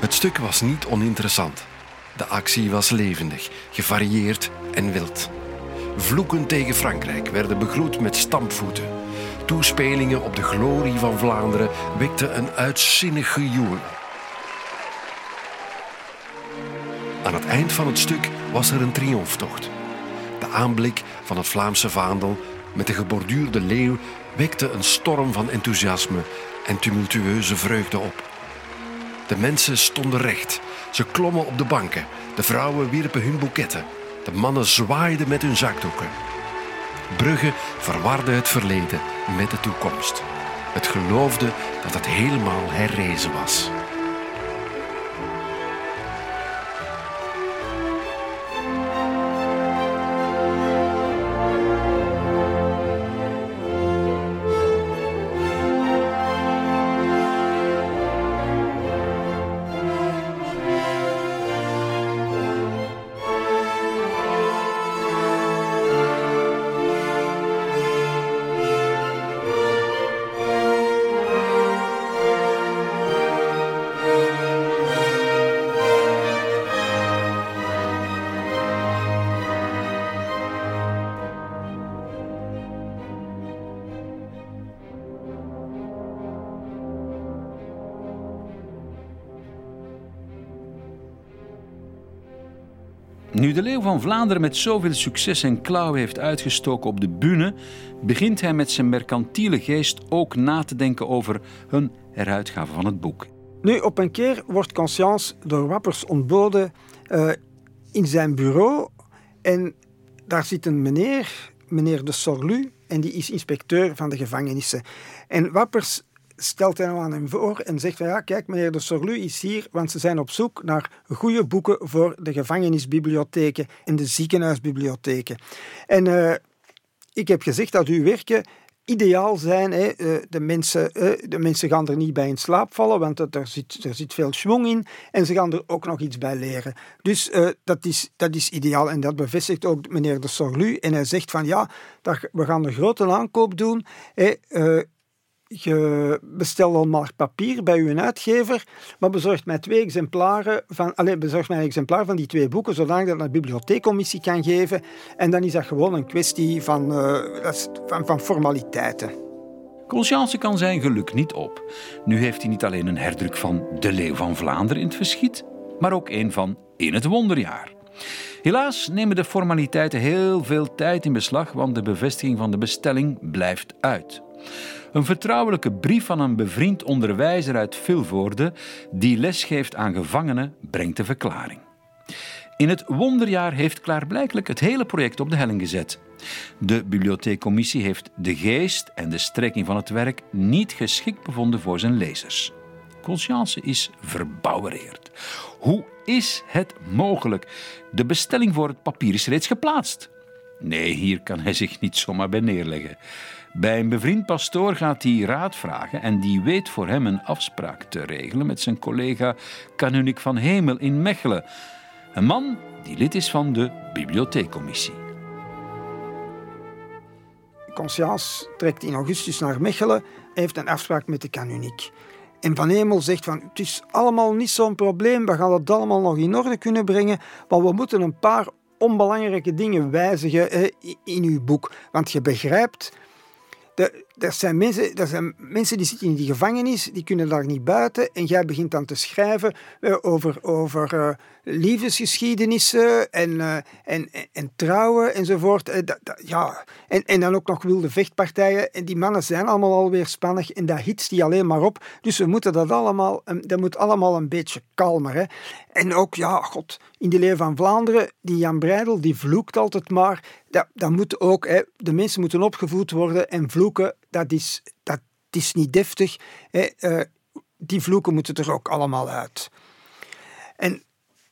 Het stuk was niet oninteressant. De actie was levendig, gevarieerd en wild. Vloeken tegen Frankrijk werden begroet met stampvoeten. Toespelingen op de glorie van Vlaanderen wekten een uitzinnig gejoel. Aan het eind van het stuk was er een triomftocht. De aanblik van het Vlaamse vaandel met de geborduurde leeuw wekte een storm van enthousiasme en tumultueuze vreugde op. De mensen stonden recht. Ze klommen op de banken. De vrouwen wierpen hun boeketten. De mannen zwaaiden met hun zakdoeken. Brugge verwarde het verleden met de toekomst. Het geloofde dat het helemaal herrezen was. Leeuw van Vlaanderen met zoveel succes en klauwen heeft uitgestoken op de bühne, begint hij met zijn mercantiele geest ook na te denken over hun heruitgave van het boek. Nu, op een keer wordt Conscience door Wappers ontboden uh, in zijn bureau. En daar zit een meneer, meneer de Sorlu, en die is inspecteur van de gevangenissen. En Wappers stelt hij nou aan hem voor en zegt van ja, kijk, meneer de Sorlu is hier, want ze zijn op zoek naar goede boeken voor de gevangenisbibliotheken en de ziekenhuisbibliotheken. En uh, ik heb gezegd dat uw werken ideaal zijn. Hè. Eh, de, mensen, eh, de mensen gaan er niet bij in slaap vallen, want er zit, er zit veel schwung in. En ze gaan er ook nog iets bij leren. Dus dat, is, dat is ideaal. En dat bevestigt ook meneer de Sorlu. En hij zegt van ja, we gaan een grote aankoop doen. Hè je bestelt dan maar papier bij uw uitgever, maar bezorgt mij twee exemplaren van, allez, bezorgt mij een exemplaar van die twee boeken, zodat ik dat naar de bibliotheekcommissie kan geven. En dan is dat gewoon een kwestie van, uh, van, van formaliteiten. Conscience kan zijn geluk niet op. Nu heeft hij niet alleen een herdruk van De Leeuw van Vlaanderen in het verschiet, maar ook een van In het Wonderjaar. Helaas nemen de formaliteiten heel veel tijd in beslag, want de bevestiging van de bestelling blijft uit. Een vertrouwelijke brief van een bevriend onderwijzer uit Vilvoorde die lesgeeft aan gevangenen brengt de verklaring. In het wonderjaar heeft klaarblijkelijk het hele project op de helling gezet. De bibliotheekcommissie heeft de geest en de strekking van het werk niet geschikt bevonden voor zijn lezers. Conscience is verbouwereerd. Hoe is het mogelijk? De bestelling voor het papier is reeds geplaatst. Nee, hier kan hij zich niet zomaar bij neerleggen. Bij een bevriend pastoor gaat hij raad vragen en die weet voor hem een afspraak te regelen met zijn collega Kanunik van Hemel in Mechelen. Een man die lid is van de bibliotheekcommissie. Conscience trekt in augustus naar Mechelen en heeft een afspraak met de Kanunik. En Van Hemel zegt van, het is allemaal niet zo'n probleem, we gaan dat allemaal nog in orde kunnen brengen, maar we moeten een paar onbelangrijke dingen wijzigen in uw boek. Want je begrijpt that er, zijn mensen, er zijn mensen die zitten in die gevangenis, die kunnen daar niet buiten. En jij begint dan te schrijven uh, over, over uh, liefdesgeschiedenissen en, uh, en, en, en, trouwen enzovoort. Ja. en, en dan ook nog wilde vechtpartijen. En die mannen zijn allemaal alweer spannig en dat hitst die alleen maar op. Dus we moeten dat allemaal, dat moet allemaal een beetje kalmer. Hè. En ook, ja, god, in de leer van Vlaanderen, die Jan Breidel, die vloekt altijd maar. Dat, dat moet ook, hè, de mensen moeten opgevoed worden en vloeken, dat is, dat, is niet deftig. Hè, eh, die vloeken moeten er ook allemaal uit. En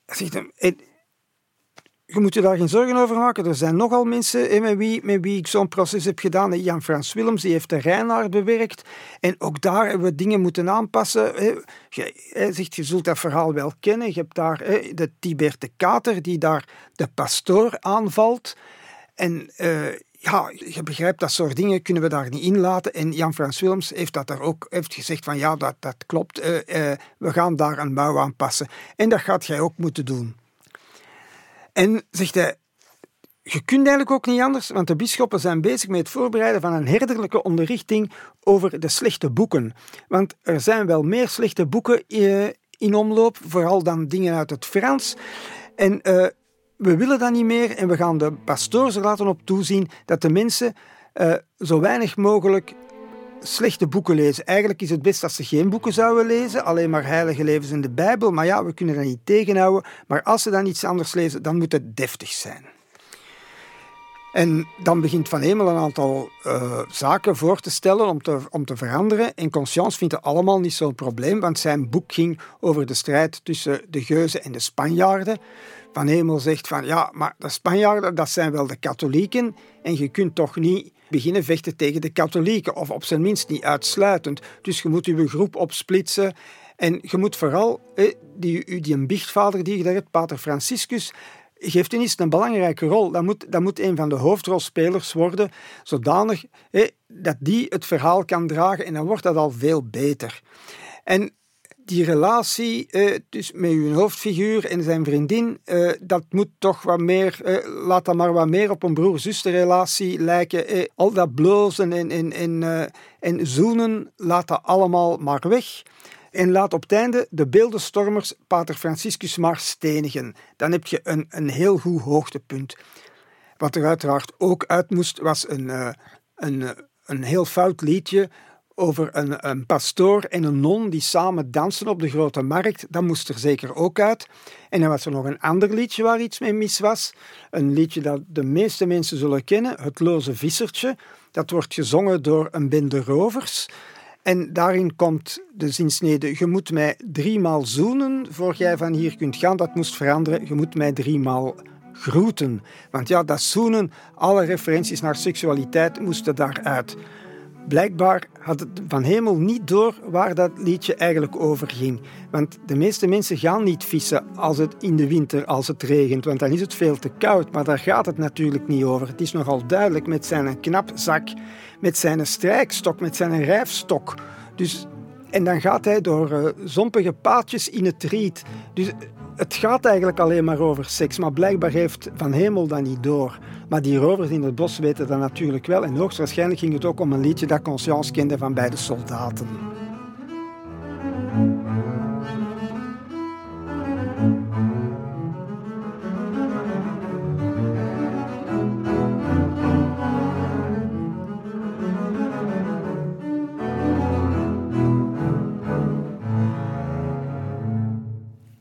zegt hem, je moet je daar geen zorgen over maken. Er zijn nogal mensen met, wie, met wie ik zo'n proces heb gedaan. Jan-Frans Willems heeft de Rijnaard bewerkt. En ook daar hebben we dingen moeten aanpassen. Je, zegt, je zult dat verhaal wel kennen. Je hebt daar de Tibert de Kater die daar de pastoor aanvalt. En uh, ja, je begrijpt, dat soort dingen kunnen we daar niet in laten. En Jan-Frans Willems heeft dat er ook heeft gezegd van ja, dat, dat klopt. Uh, uh, we gaan daar een bouw aan passen. En dat gaat jij ook moeten doen. En zegt hij, je kunt eigenlijk ook niet anders, want de bisschoppen zijn bezig met het voorbereiden van een herderlijke onderrichting over de slechte boeken. Want er zijn wel meer slechte boeken eh, in omloop, vooral dan dingen uit het Frans. En we willen dat niet meer en we gaan de pastoors er laten op toezien dat de mensen uh, zo weinig mogelijk slechte boeken lezen. Eigenlijk is het best dat ze geen boeken zouden lezen, alleen maar heilige levens in de Bijbel. Maar ja, we kunnen dat niet tegenhouden. Maar als ze dan iets anders lezen, dan moet het deftig zijn. En dan begint Van Hemel een aantal uh, zaken voor te stellen om te, om te veranderen. En Conscience vindt het allemaal niet zo'n probleem, want zijn boek ging over de strijd tussen de Geuzen en de Spanjaarden. Van Hemel zegt van ja, maar de Spanjaarden, dat zijn wel de katholieken. En je kunt toch niet beginnen vechten tegen de katholieken, of op zijn minst niet uitsluitend. Dus je moet je groep opsplitsen. En je moet vooral, die, die biechtvader die je daar hebt, Pater Franciscus, geeft eens een belangrijke rol. Dat moet, dat moet een van de hoofdrolspelers worden, zodanig dat die het verhaal kan dragen en dan wordt dat al veel beter. En die relatie uh, met uw hoofdfiguur en zijn vriendin, uh, dat moet toch wat meer, uh, laat dat maar wat meer op een broer-zusterrelatie lijken. al dat blozen en, en, en, en zoenen, laat dat allemaal maar weg. En laat op het einde de beeldenstormers Pater Franciscus maar stenigen. Dan heb je een, een heel goed hoogtepunt. Wat er uiteraard ook uit moest, was een, een, een heel fout liedje over een, een pastoor en een non die samen dansen op de grote markt. Dat moest er zeker ook uit. En dan was er nog een ander liedje waar iets mee mis was. Een liedje dat de meeste mensen zullen kennen, Het Loze Vissertje. Dat wordt gezongen door een bende rovers. En daarin komt de zinsnede: Je moet mij driemaal zoenen voor jij van hier kunt gaan. Dat moest veranderen. Je moet mij driemaal groeten. Want ja, dat zoenen, alle referenties naar seksualiteit moesten daaruit. Blijkbaar had het Van Hemel niet door waar dat liedje eigenlijk over ging. Want de meeste mensen gaan niet vissen als het in de winter, als het regent, want dan is het veel te koud. Maar daar gaat het natuurlijk niet over. Het is nogal duidelijk met zijn knapzak, met zijn strijkstok, met zijn rijfstok. Dus, en dan gaat hij door uh, zompige paadjes in het riet. Dus het gaat eigenlijk alleen maar over seks, maar blijkbaar heeft Van Hemel dat niet door. Maar die rovers in het bos weten dat natuurlijk wel. En hoogstwaarschijnlijk ging het ook om een liedje dat Conscience kende van beide soldaten.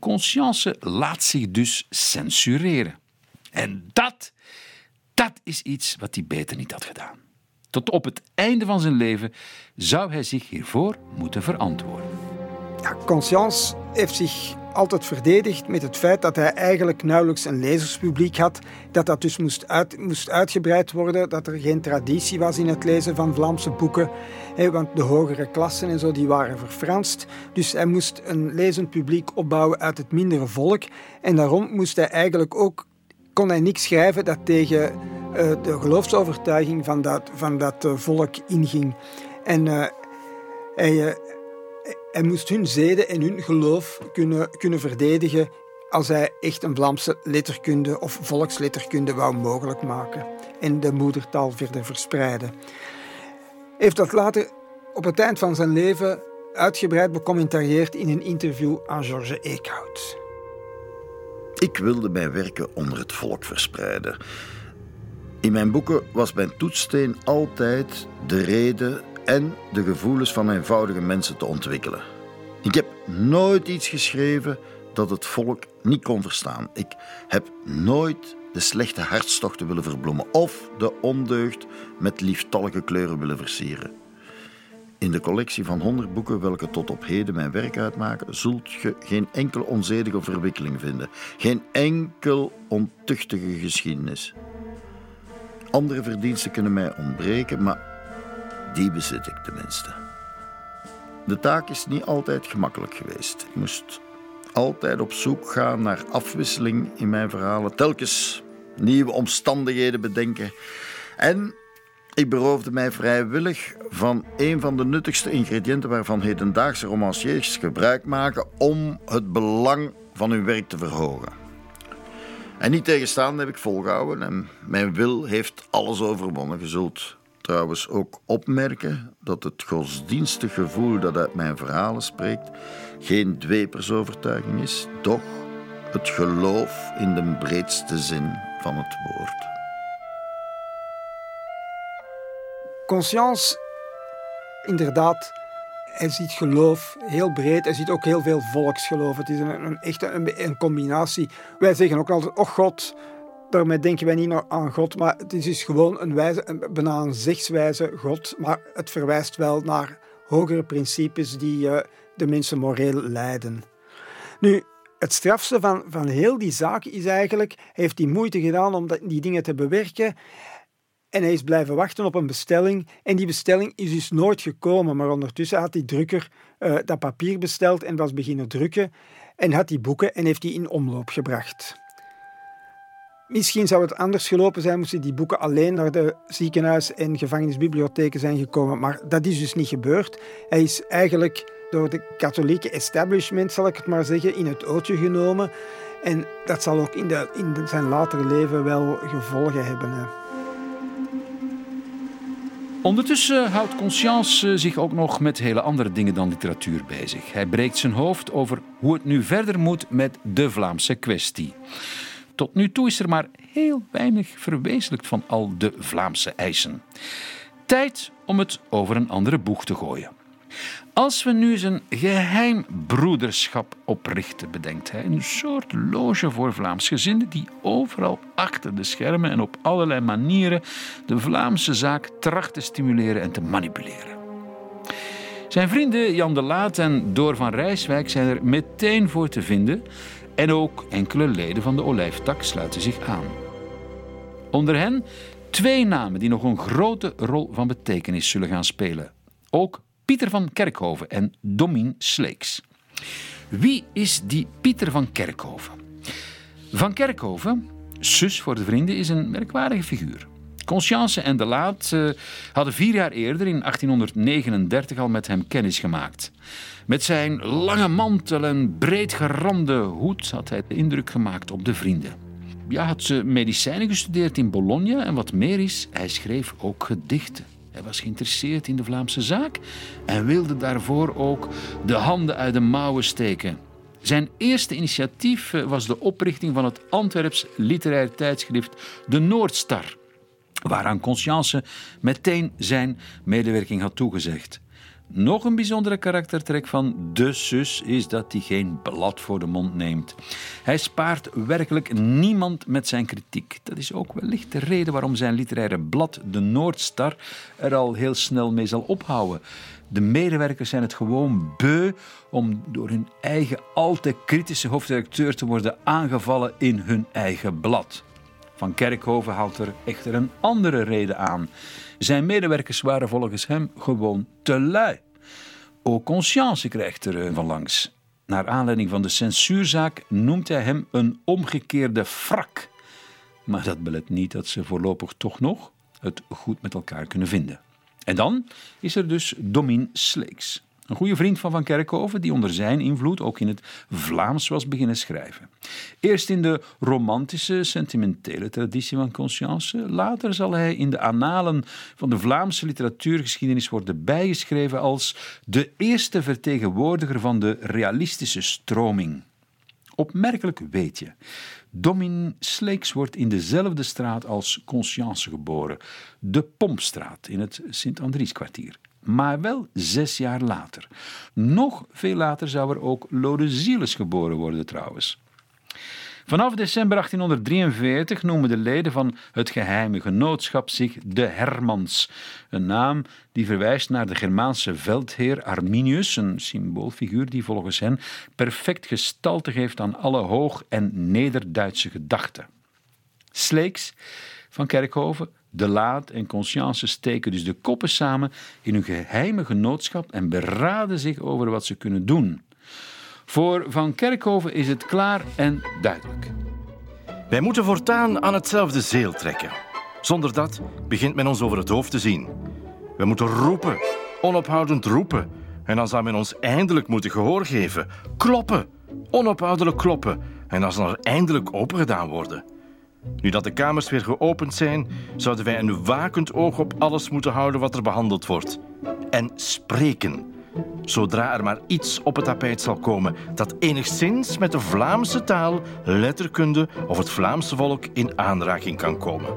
Conscience laat zich dus censureren. En dat dat is iets wat hij beter niet had gedaan. Tot op het einde van zijn leven zou hij zich hiervoor moeten verantwoorden. Ja, Conscience heeft zich altijd verdedigd met het feit dat hij eigenlijk nauwelijks een lezerspubliek had, dat dat dus moest, uit, moest uitgebreid worden, dat er geen traditie was in het lezen van Vlaamse boeken, hè, want de hogere klassen en zo die waren verfranst. Dus hij moest een lezend publiek opbouwen uit het mindere volk en daarom moest hij eigenlijk ook kon hij niks schrijven dat tegen uh, de geloofsovertuiging van dat, van dat uh, volk inging. En uh, hij, hij moest hun zeden en hun geloof kunnen, kunnen verdedigen als hij echt een Vlaamse letterkunde of volksletterkunde wou mogelijk maken en de moedertaal verder verspreiden. Heeft dat later op het eind van zijn leven uitgebreid becommentarieerd in een interview aan George Eekhout. Ik wilde mijn werken onder het volk verspreiden. In mijn boeken was mijn toetssteen altijd de reden en de gevoelens van eenvoudige mensen te ontwikkelen. Ik heb nooit iets geschreven dat het volk niet kon verstaan. Ik heb nooit de slechte hartstochten willen verbloemen of de ondeugd met lieftallige kleuren willen versieren. In de collectie van honderd boeken welke tot op heden mijn werk uitmaken, zult je geen enkel onzedige verwikkeling vinden. Geen enkel ontuchtige geschiedenis. Andere verdiensten kunnen mij ontbreken, maar die bezit ik tenminste. De taak is niet altijd gemakkelijk geweest. Ik moest altijd op zoek gaan naar afwisseling in mijn verhalen, telkens nieuwe omstandigheden bedenken. En ik beroofde mij vrijwillig van een van de nuttigste ingrediënten waarvan hedendaagse romanciers gebruik maken om het belang van hun werk te verhogen. En niet tegenstaan heb ik volgehouden en mijn wil heeft alles overwonnen. Je zult trouwens ook opmerken dat het godsdienstig gevoel dat uit mijn verhalen spreekt geen dwepersovertuiging is, doch het geloof in de breedste zin van het woord. Conscience, inderdaad, hij ziet geloof heel breed. Hij ziet ook heel veel volksgeloof. Het is een, een echte een, een, combinatie. Wij zeggen ook altijd, oh God, daarmee denken wij niet aan God, maar het is dus gewoon een wijze, een, bijna een zegswijze God, maar het verwijst wel naar hogere principes die uh, de mensen moreel leiden. Nu, het strafste van, van heel die zaak is eigenlijk, hij heeft die moeite gedaan om die dingen te bewerken. En hij is blijven wachten op een bestelling. En die bestelling is dus nooit gekomen. Maar ondertussen had die drukker uh, dat papier besteld en was beginnen drukken. En had die boeken en heeft die in omloop gebracht. Misschien zou het anders gelopen zijn moesten die boeken alleen naar de ziekenhuis- en gevangenisbibliotheken zijn gekomen. Maar dat is dus niet gebeurd. Hij is eigenlijk door de katholieke establishment, zal ik het maar zeggen, in het ootje genomen. En dat zal ook in, in zijn latere leven wel gevolgen hebben. Hè. Ondertussen houdt Conscience zich ook nog met hele andere dingen dan literatuur bezig. Hij breekt zijn hoofd over hoe het nu verder moet met de Vlaamse kwestie. Tot nu toe is er maar heel weinig verwezenlijkt van al de Vlaamse eisen. Tijd om het over een andere boeg te gooien. Als we nu zijn geheim broederschap oprichten, bedenkt hij, een soort loge voor Vlaamsgezinden die overal achter de schermen en op allerlei manieren de Vlaamse zaak tracht te stimuleren en te manipuleren. Zijn vrienden Jan de Laat en Door van Rijswijk zijn er meteen voor te vinden en ook enkele leden van de Olijftak sluiten zich aan. Onder hen twee namen die nog een grote rol van betekenis zullen gaan spelen. Ook Pieter van Kerkhoven en Domien Sleeks. Wie is die Pieter van Kerkhoven? Van Kerkhoven, zus voor de vrienden, is een merkwaardige figuur. Conscience en De Laat uh, hadden vier jaar eerder, in 1839, al met hem kennis gemaakt. Met zijn lange mantel en breedgerande hoed had hij indruk gemaakt op de vrienden. Ja, had ze medicijnen gestudeerd in Bologna en wat meer is, hij schreef ook gedichten. Hij was geïnteresseerd in de Vlaamse zaak en wilde daarvoor ook de handen uit de mouwen steken. Zijn eerste initiatief eh, was de oprichting van het Antwerps literair tijdschrift De Noordstar, waaraan Conscience meteen zijn medewerking had toegezegd. Nog een bijzondere karaktertrek van de zus is dat hij geen blad voor de mond neemt. Hij spaart werkelijk niemand met zijn kritiek. Dat is ook wellicht de reden waarom zijn literaire blad, de Noordstar, er al heel snel mee zal ophouden. De medewerkers zijn het gewoon beu om door hun eigen al te kritische hoofdredacteur te worden aangevallen in hun eigen blad. Van Kerkhoven haalt er echter een andere reden aan. Zijn medewerkers waren volgens hem gewoon te lui. Au conscience krijgt er van langs. Naar aanleiding van de censuurzaak noemt hij hem een omgekeerde frak. Maar dat belet niet dat ze voorlopig toch nog het goed met elkaar kunnen vinden. En dan is er dus Domin Sleeks. Een goede vriend van Van Kerkhoven, die onder zijn invloed ook in het Vlaams was beginnen schrijven. Eerst in de romantische, sentimentele traditie van Conscience, later zal hij in de annalen van de Vlaamse literatuurgeschiedenis worden bijgeschreven als de eerste vertegenwoordiger van de realistische stroming. Opmerkelijk weet je. Domin Sleeks wordt in dezelfde straat als Conscience geboren, de Pompstraat in het Sint-Andrieskwartier maar wel zes jaar later. Nog veel later zou er ook Lode Zieles geboren worden trouwens. Vanaf december 1843 noemen de leden van het geheime genootschap zich de Hermans, een naam die verwijst naar de Germaanse veldheer Arminius, een symboolfiguur die volgens hen perfect gestalte geeft aan alle hoog- en nederduitse gedachten. Sleeks van Kerkhoven, De Laat en Conscience steken dus de koppen samen in hun geheime genootschap en beraden zich over wat ze kunnen doen. Voor Van Kerkhoven is het klaar en duidelijk. Wij moeten voortaan aan hetzelfde zeel trekken. Zonder dat begint men ons over het hoofd te zien. We moeten roepen, onophoudend roepen. En dan zou men ons eindelijk moeten gehoor geven. Kloppen, onophoudelijk kloppen. En dan zal er eindelijk opengedaan worden. Nu dat de kamers weer geopend zijn, zouden wij een wakend oog op alles moeten houden wat er behandeld wordt. En spreken. Zodra er maar iets op het tapijt zal komen dat enigszins met de Vlaamse taal, letterkunde of het Vlaamse volk in aanraking kan komen.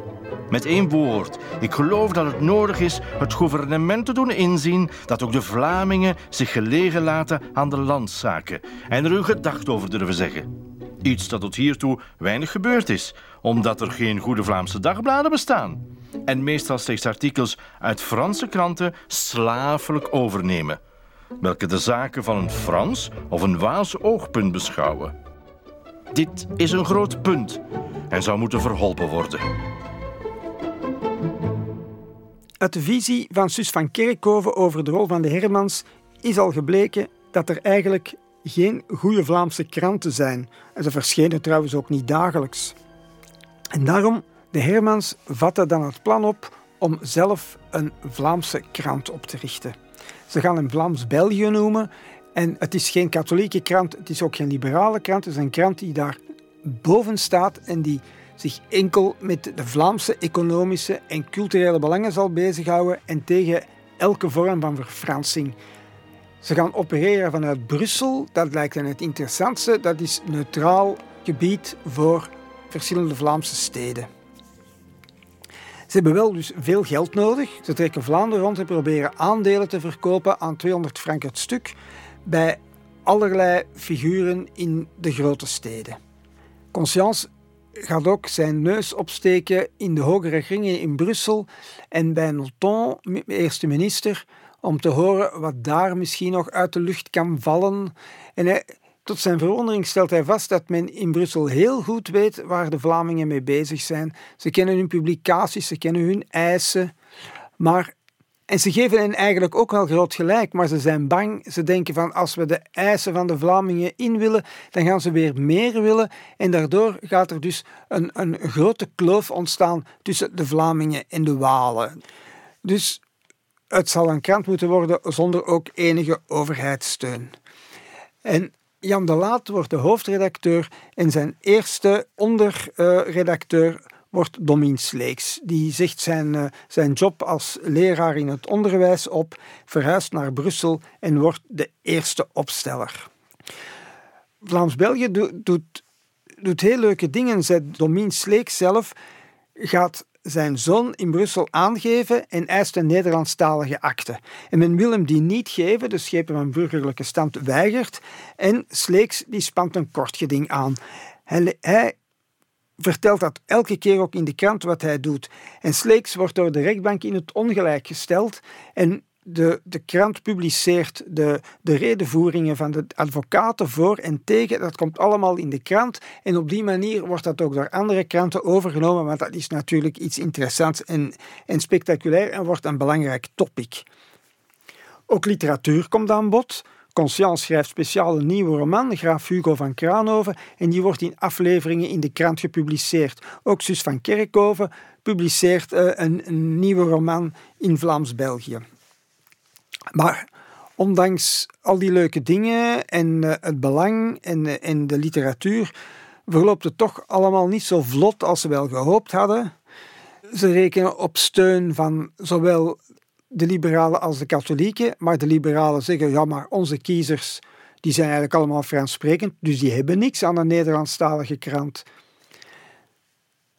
Met één woord, ik geloof dat het nodig is het gouvernement te doen inzien dat ook de Vlamingen zich gelegen laten aan de landzaken en er hun gedacht over durven zeggen. Iets dat tot hiertoe weinig gebeurd is, omdat er geen goede Vlaamse dagbladen bestaan. En meestal slechts artikels uit Franse kranten slavelijk overnemen, welke de zaken van een Frans of een Waals oogpunt beschouwen. Dit is een groot punt en zou moeten verholpen worden. Uit de visie van Sus van Kerkhoven over de rol van de Hermans is al gebleken dat er eigenlijk geen goede Vlaamse kranten zijn. En ze verschenen trouwens ook niet dagelijks. En daarom, de Hermans vatten dan het plan op om zelf een Vlaamse krant op te richten. Ze gaan hem Vlaams België noemen. En het is geen katholieke krant, het is ook geen liberale krant. Het is een krant die daar boven staat en die zich enkel met de Vlaamse economische en culturele belangen zal bezighouden en tegen elke vorm van verfransing. Ze gaan opereren vanuit Brussel. Dat lijkt hen het interessantste. Dat is neutraal gebied voor verschillende Vlaamse steden. Ze hebben wel dus veel geld nodig. Ze trekken Vlaanderen rond en proberen aandelen te verkopen aan 200 frank het stuk bij allerlei figuren in de grote steden. Conscience gaat ook zijn neus opsteken in de hogere kringen in Brussel en bij Nothon, eerste minister, om te horen wat daar misschien nog uit de lucht kan vallen. En tot zijn verwondering stelt hij vast dat men in Brussel heel goed weet waar de Vlamingen mee bezig zijn. Ze kennen hun publicaties, ze kennen hun eisen. Maar, en ze geven hen eigenlijk ook wel groot gelijk, maar ze zijn bang. Ze denken van als we de eisen van de Vlamingen in willen, dan gaan ze weer meer willen. En daardoor gaat er dus een, een grote kloof ontstaan tussen de Vlamingen en de Walen. Dus het zal een krant moeten worden zonder ook enige overheidssteun. En Jan de Laat wordt de hoofdredacteur en zijn eerste onderredacteur wordt Domien Sleeks. Die zegt zijn, uh, zijn job als leraar in het onderwijs op, verhuist naar Brussel en wordt de eerste opsteller. Vlaams-België doet, doet, doet heel leuke dingen. Domien Sleeks zelf gaat zijn zoon in Brussel aangeven en eist een Nederlandstalige akte. En men wil hem die niet geven, de schepen van burgerlijke stand weigert en Sleeks die spant een kort geding aan. Hij, hij vertelt dat elke keer ook in de krant wat hij doet. En Sleeks wordt door de rechtbank in het ongelijk gesteld en de, de krant publiceert de, de redenvoeringen van de advocaten voor en tegen. Dat komt allemaal in de krant. En op die manier wordt dat ook door andere kranten overgenomen, want dat is natuurlijk iets interessants en, en spectaculair en wordt een belangrijk topic. Ook literatuur komt aan bod. Conscience schrijft speciaal een nieuwe roman, Graaf Hugo van Kraanhoven, en die wordt in afleveringen in de krant gepubliceerd. Ook Sus van Kerkhoven publiceert een, een nieuwe roman in Vlaams-België. Maar ondanks al die leuke dingen en uh, het belang en, uh, de literatuur, verloopt het toch allemaal niet zo vlot als ze wel gehoopt hadden. Ze rekenen op steun van zowel de liberalen als de katholieken, maar de liberalen zeggen, ja maar onze kiezers die zijn eigenlijk allemaal Frans sprekend, dus die hebben niks aan een Nederlandstalige krant.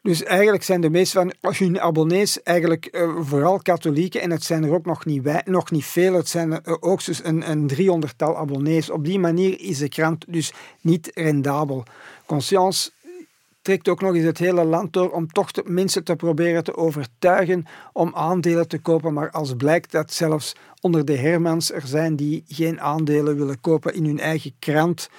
Dus eigenlijk zijn de meeste van hun abonnees eigenlijk uh, vooral katholieken en het zijn er ook nog niet, wij, nog niet veel. Het zijn uh, ook dus een, een 300-tal abonnees. Op die manier is de krant dus niet rendabel. Conscience trekt ook nog eens het hele land door om toch de mensen te proberen te overtuigen om aandelen te kopen. Maar als blijkt dat zelfs onder de Hermans er zijn die geen aandelen willen kopen in hun eigen krant,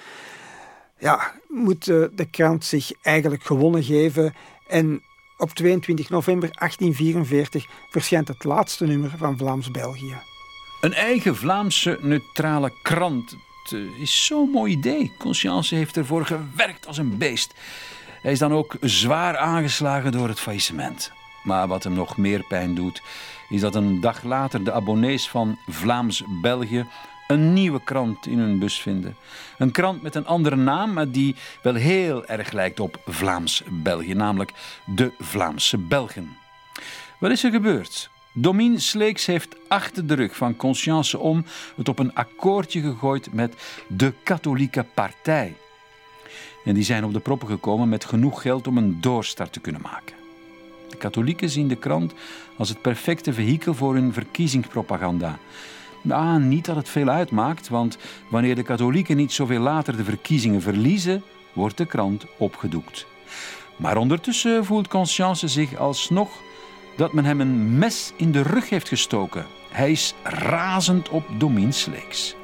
ja, moet de krant zich eigenlijk gewonnen geven. En op 22 november 1844 verschijnt het laatste nummer van Vlaams-België. Een eigen Vlaamse neutrale krant. Het eh, is zo'n mooi idee. Conscience heeft ervoor gewerkt als een beest. Hij is dan ook zwaar aangeslagen door het faillissement. Maar wat hem nog meer pijn doet, is dat een dag later de abonnees van Vlaams-België een nieuwe krant in hun bus vinden. Een krant met een andere naam, maar die wel heel erg lijkt op Vlaams-België, namelijk de Vlaamse Belgen. Wat is er gebeurd? Domien Sleeks heeft achter de rug van Conscience om het op een akkoordje gegooid met de katholieke partij. En die zijn op de proppen gekomen met genoeg geld om een doorstart te kunnen maken. De katholieken zien de krant als het perfecte vehikel voor hun verkiezingspropaganda. Ah, niet dat het veel uitmaakt, want wanneer de katholieken niet zoveel later de verkiezingen verliezen, wordt de krant opgedoekt. Maar ondertussen voelt Conscience zich alsnog dat men hem een mes in de rug heeft gestoken. Hij is razend op Domien Sleeks.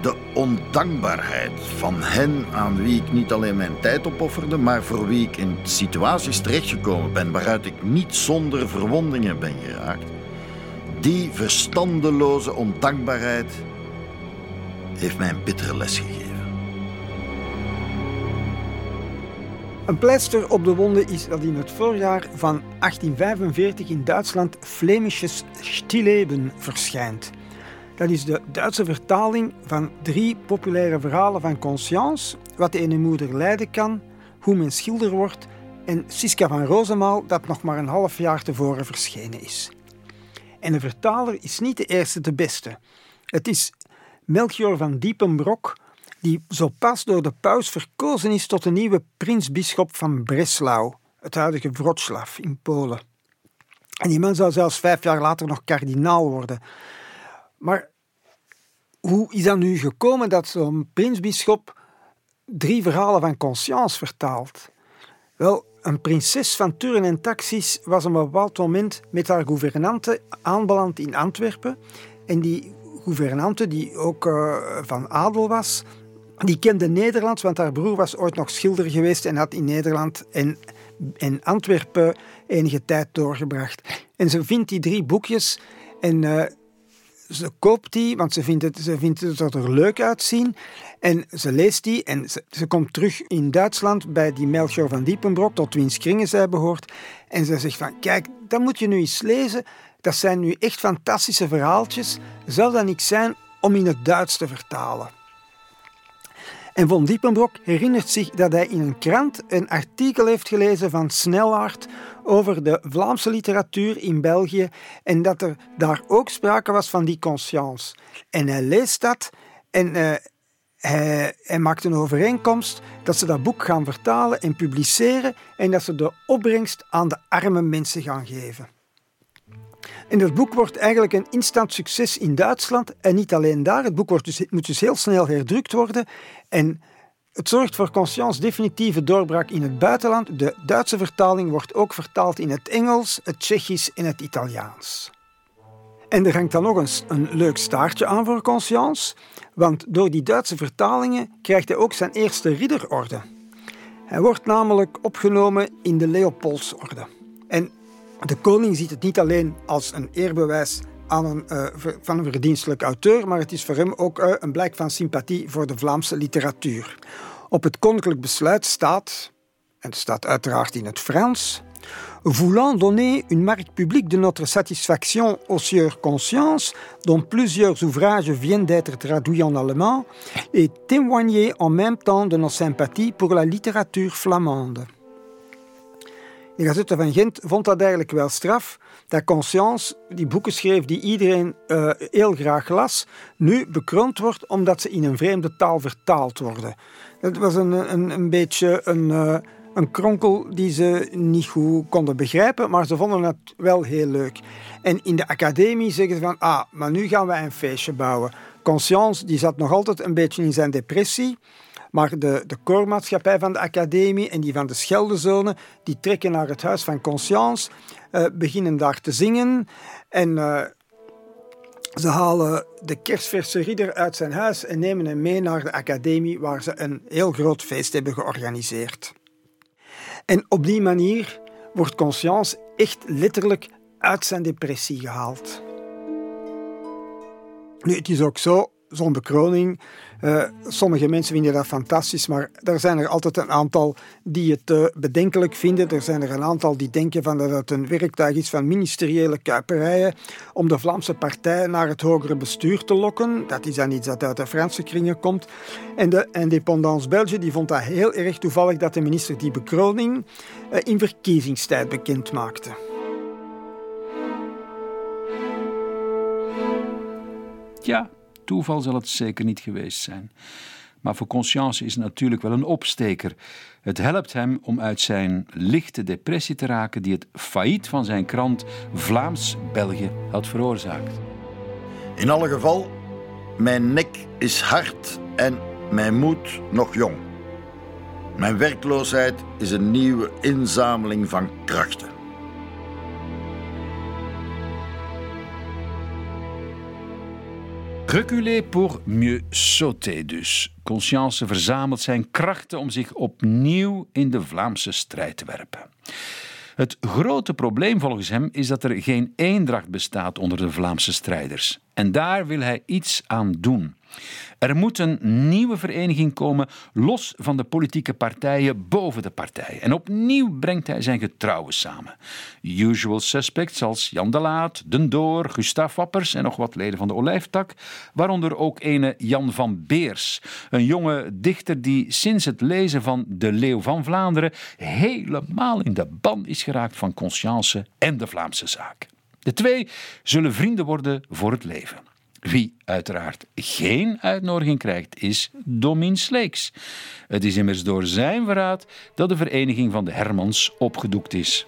De ondankbaarheid van hen aan wie ik niet alleen mijn tijd opofferde, maar voor wie ik in situaties terechtgekomen ben waaruit ik niet zonder verwondingen ben geraakt, die verstandeloze ondankbaarheid heeft mij een bittere les gegeven. Een pleister op de wonden is dat in het voorjaar van 1845 in Duitsland Flemisches Stilleben verschijnt. Dat is de Duitse vertaling van drie populaire verhalen van Conscience, wat de ene moeder lijden kan, hoe men schilder wordt en Siska van Rosemaal, dat nog maar een half jaar tevoren verschenen is. En de vertaler is niet de eerste de beste. Het is Melchior van Diepenbrok, die zo pas door de paus verkozen is tot de nieuwe prinsbisschop van Breslau, het huidige Wrocław in Polen. En die man zou zelfs vijf jaar later nog kardinaal worden. Maar hoe is dat nu gekomen dat zo'n prinsbisschop drie verhalen van Conscience vertaalt? Wel, een prinses van Turen en Taxis was op een bepaald moment met haar gouvernante aanbeland in Antwerpen. En die gouvernante, die ook uh, van adel was, die kende Nederlands, want haar broer was ooit nog schilder geweest en had in Nederland en, en Antwerpen enige tijd doorgebracht. En ze vindt die drie boekjes en uh, ze koopt die, want ze vindt, het, ze vindt het er leuk uitzien. En ze leest die en ze, komt terug in Duitsland bij die Melchior van Diepenbrok, tot wiens kringen zij behoort. En ze zegt van, kijk, dat moet je nu eens lezen. Dat zijn nu echt fantastische verhaaltjes. Zou dat niet zijn om in het Duits te vertalen? En von Diepenbrok herinnert zich dat hij in een krant een artikel heeft gelezen van Snellart over de Vlaamse literatuur in België en dat er daar ook sprake was van die conscience. En hij leest dat en uh, hij, hij, maakt een overeenkomst dat ze dat boek gaan vertalen en publiceren en dat ze de opbrengst aan de arme mensen gaan geven. En dat boek wordt eigenlijk een instant succes in Duitsland. En niet alleen daar. Het boek wordt dus, moet dus heel snel herdrukt worden. En het zorgt voor Conscience definitieve doorbraak in het buitenland. De Duitse vertaling wordt ook vertaald in het Engels, het Tsjechisch en het Italiaans. En er hangt dan nog eens een leuk staartje aan voor Conscience, want door die Duitse vertalingen krijgt hij ook zijn eerste ridderorde. Hij wordt namelijk opgenomen in de Leopoldsorde. En de koning ziet het niet alleen als een eerbewijs aan een, uh, van een verdienstelijk auteur, maar het is voor hem ook uh, een blijk van sympathie voor de Vlaamse literatuur. Op het koninklijk besluit staat, en het staat uiteraard in het Frans, Voulant donner une marque publique de notre satisfaction au sieur Conscience, dont plusieurs ouvrages viennent d'être traduits en allemand, et témoigner en même temps de nos sympathies pour la littérature flamande. De Gazette van Gent vond dat eigenlijk wel straf dat Conscience, die boeken schreef die iedereen uh, heel graag las, nu bekroond wordt omdat ze in een vreemde taal vertaald worden. Dat was een, een, een beetje een, uh, een kronkel die ze niet goed konden begrijpen, maar ze vonden het wel heel leuk. En in de academie zeggen ze van, ah, maar nu gaan wij een feestje bouwen. Conscience die zat nog altijd een beetje in zijn depressie. Maar de, de koormaatschappij van de academie en die van de Scheldezone, die trekken naar het Huis van Conscience, uh, beginnen daar te zingen en... Uh, ze halen de kerstverse ridder uit zijn huis en nemen hem mee naar de academie, waar ze een heel groot feest hebben georganiseerd. En op die manier wordt Conscience echt letterlijk uit zijn depressie gehaald. Nu, het is ook zo, zo'n bekroning, uh, sommige mensen vinden dat fantastisch, maar er zijn er altijd een aantal die het uh, bedenkelijk vinden. Er zijn er een aantal die denken van dat het een werktuig is van ministeriële kuiperijen om de Vlaamse partij naar het hogere bestuur te lokken. Dat is dan iets dat uit de Franse kringen komt. En de Indépendance Belge die vond dat heel erg toevallig dat de minister die bekroning uh, in verkiezingstijd bekend maakte. Ja, toeval zal het zeker niet geweest zijn. Maar voor Conscience is het natuurlijk wel een opsteker. Het helpt hem om uit zijn lichte depressie te raken die het failliet van zijn krant Vlaams-België had veroorzaakt. In alle geval, mijn nek is hard en mijn moed nog jong. Mijn werkloosheid is een nieuwe inzameling van krachten. Reculer pour mieux sauter dus. Conscience verzamelt zijn krachten om zich opnieuw in de Vlaamse strijd te werpen. Het grote probleem volgens hem is dat er geen eendracht bestaat onder de Vlaamse strijders. En daar wil hij iets aan doen. Er moet een nieuwe vereniging komen, los van de politieke partijen boven de partijen. En opnieuw brengt hij zijn getrouwen samen. Usual suspects als Jan de Laat, Den Door, Gustav Wappers en nog wat leden van de Olijftak, waaronder ook ene Jan van Beers, een jonge dichter die sinds het lezen van De Leeuw van Vlaanderen helemaal in de ban is geraakt van Conscience en de Vlaamse zaak. De twee zullen vrienden worden voor het leven. Wie uiteraard geen uitnodiging krijgt, is Domin Sleeks. Het is immers door zijn verraad dat de vereniging van de Hermans opgedoekt is.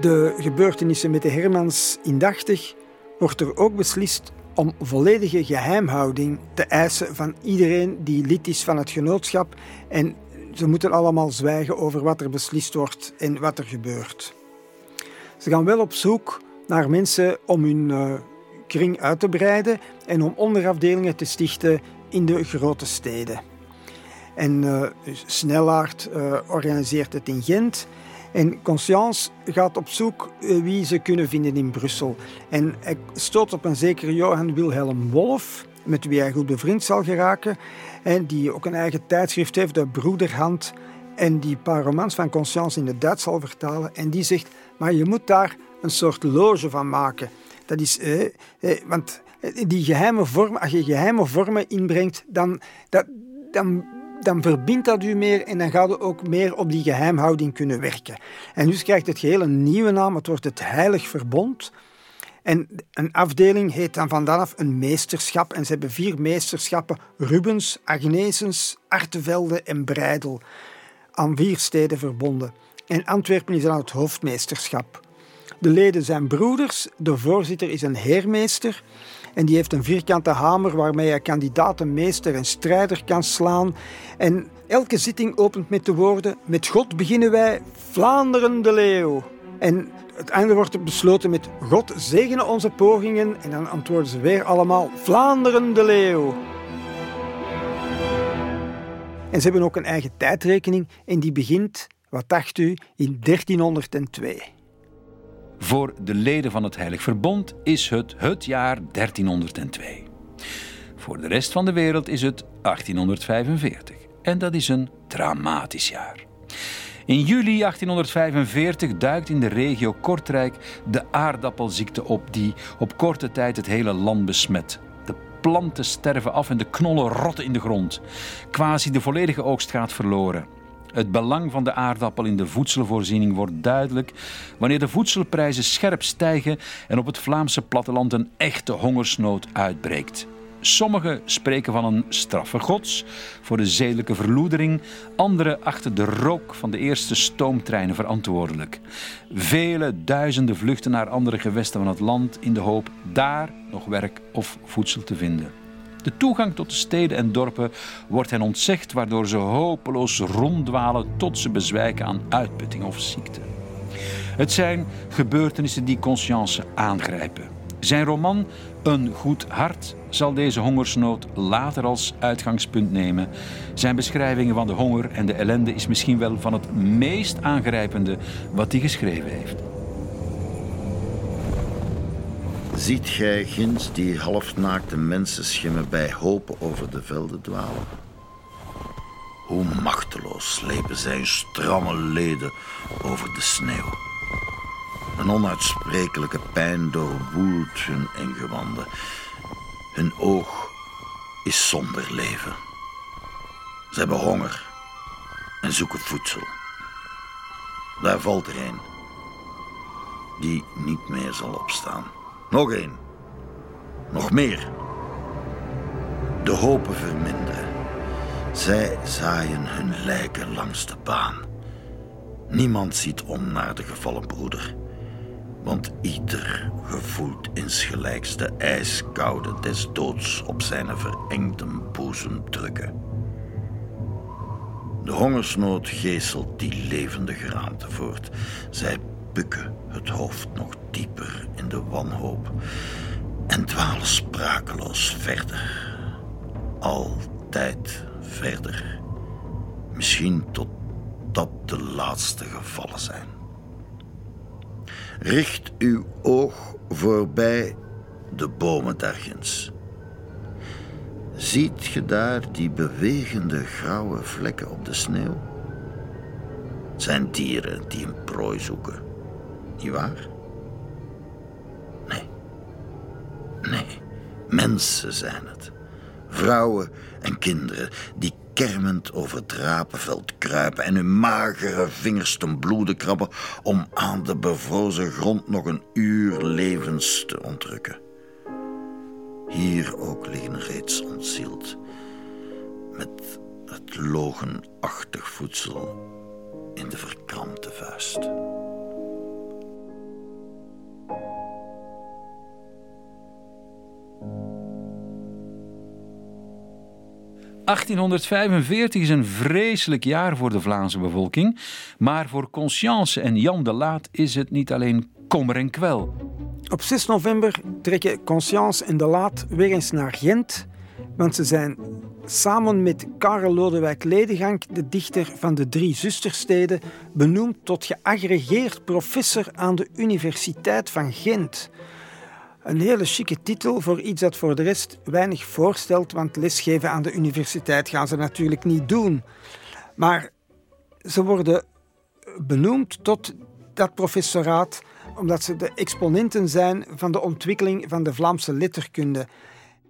De gebeurtenissen met de Hermans indachtig wordt er ook beslist om volledige geheimhouding te eisen van iedereen die lid is van het genootschap. En ze moeten allemaal zwijgen over wat er beslist wordt en wat er gebeurt. Ze gaan wel op zoek naar mensen om hun uh, kring uit te breiden en om onderafdelingen te stichten in de grote steden. En uh, organiseert het in Gent. En Conscience gaat op zoek wie ze kunnen vinden in Brussel. En hij stoot op een zekere Johan Wilhelm Wolf, met wie hij goed bevriend zal geraken. En die ook een eigen tijdschrift heeft, de Broederhand. En die een paar romans van Conscience in het Duits zal vertalen. En die zegt, maar je moet daar een soort loge van maken. Dat is, eh, eh, want die geheime vormen, als je geheime vormen inbrengt, dan, dat, dan, dan verbindt dat u meer en dan gaat u ook meer op die geheimhouding kunnen werken. En dus krijgt het geheel een nieuwe naam, het wordt het Heilig Verbond. En een afdeling heet dan vanaf een meesterschap. En ze hebben vier meesterschappen: Rubens, Agnesens, Artevelde en Breidel. Aan vier steden verbonden. En Antwerpen is dan het hoofdmeesterschap. De leden zijn broeders. De voorzitter is een heermeester. En die heeft een vierkante hamer waarmee hij kandidaten, meester en strijder kan slaan. En elke zitting opent met de woorden: Met God beginnen wij, Vlaanderen de leeuw. En het einde wordt besloten met God zegene onze pogingen. En dan antwoorden ze weer allemaal: Vlaanderen de leeuw. En ze hebben ook een eigen tijdrekening en die begint, wat dacht u, in 1302. Voor de leden van het Heilig Verbond is het het jaar 1302. Voor de rest van de wereld is het 1845. En dat is een dramatisch jaar. In juli 1845 duikt in de regio Kortrijk de aardappelziekte op die op korte tijd het hele land besmet. Planten sterven af en de knollen rotten in de grond. Quasi de volledige oogst gaat verloren. Het belang van de aardappel in de voedselvoorziening wordt duidelijk wanneer de voedselprijzen scherp stijgen en op het Vlaamse platteland een echte hongersnood uitbreekt. Sommigen spreken van een straffe gods voor de zedelijke verloedering, anderen achter de rook van de eerste stoomtreinen verantwoordelijk. Vele duizenden vluchten naar andere gewesten van het land in de hoop daar nog werk of voedsel te vinden. De toegang tot de steden en dorpen wordt hen ontzegd, waardoor ze hopeloos ronddwalen tot ze bezwijken aan uitputting of ziekte. Het zijn gebeurtenissen die Conscience aangrijpen. Zijn roman Een goed hart zal deze hongersnood later als uitgangspunt nemen. Zijn beschrijvingen van de honger en de ellende is misschien wel van het meest aangrijpende wat hij geschreven heeft. Ziet gij ginds die halfnaakte mensenschimmen bij hopen over de velden dwalen? Hoe machteloos slepen zij stramme leden over de sneeuw. Een onuitsprekelijke pijn doorwoelt hun ingewanden. Hun oog is zonder leven. Ze hebben honger en zoeken voedsel. Daar valt er een die niet meer zal opstaan. Nog één. Nog meer. De hopen verminderen. Zij zaaien hun lijken langs de baan. Niemand ziet om naar de gevallen broeder. Want ieder gevoelt insgelijks de ijskoude des doods op zijn verengde boezem drukken. De hongersnood geestelt die levende geraamte voort. Zij bukken het hoofd nog dieper in de wanhoop en dwalen sprakeloos verder. Altijd verder. Misschien totdat de laatste gevallen zijn. Richt uw oog voorbij de bomen daarginds. Ziet ge daar die bewegende grauwe vlekken op de sneeuw? Het zijn dieren die een prooi zoeken, niet waar? Nee. Nee, mensen zijn het. Vrouwen en kinderen die kermend over het rapenveld kruipen en hun magere vingers ten bloede krabben om aan de bevrozen grond nog een uur levens te ontrukken. Hier ook liggen reeds ontzield, met het logenachtig voedsel in de verkrampte vuist. 1845 is een vreselijk jaar voor de Vlaamse bevolking, maar voor Conscience en Jan de Laat is het niet alleen kommer en kwel. Op 6 november trekken Conscience en de Laat weer eens naar Gent, want ze zijn samen met Karel Lodewijk Ledegank, de dichter van de drie zustersteden, benoemd tot geagregeerd professor aan de Universiteit van Gent. Een hele chique titel voor iets dat voor de rest weinig voorstelt, want lesgeven aan de universiteit gaan ze natuurlijk niet doen. Maar ze worden benoemd tot dat professoraat omdat ze de exponenten zijn van de ontwikkeling van de Vlaamse letterkunde.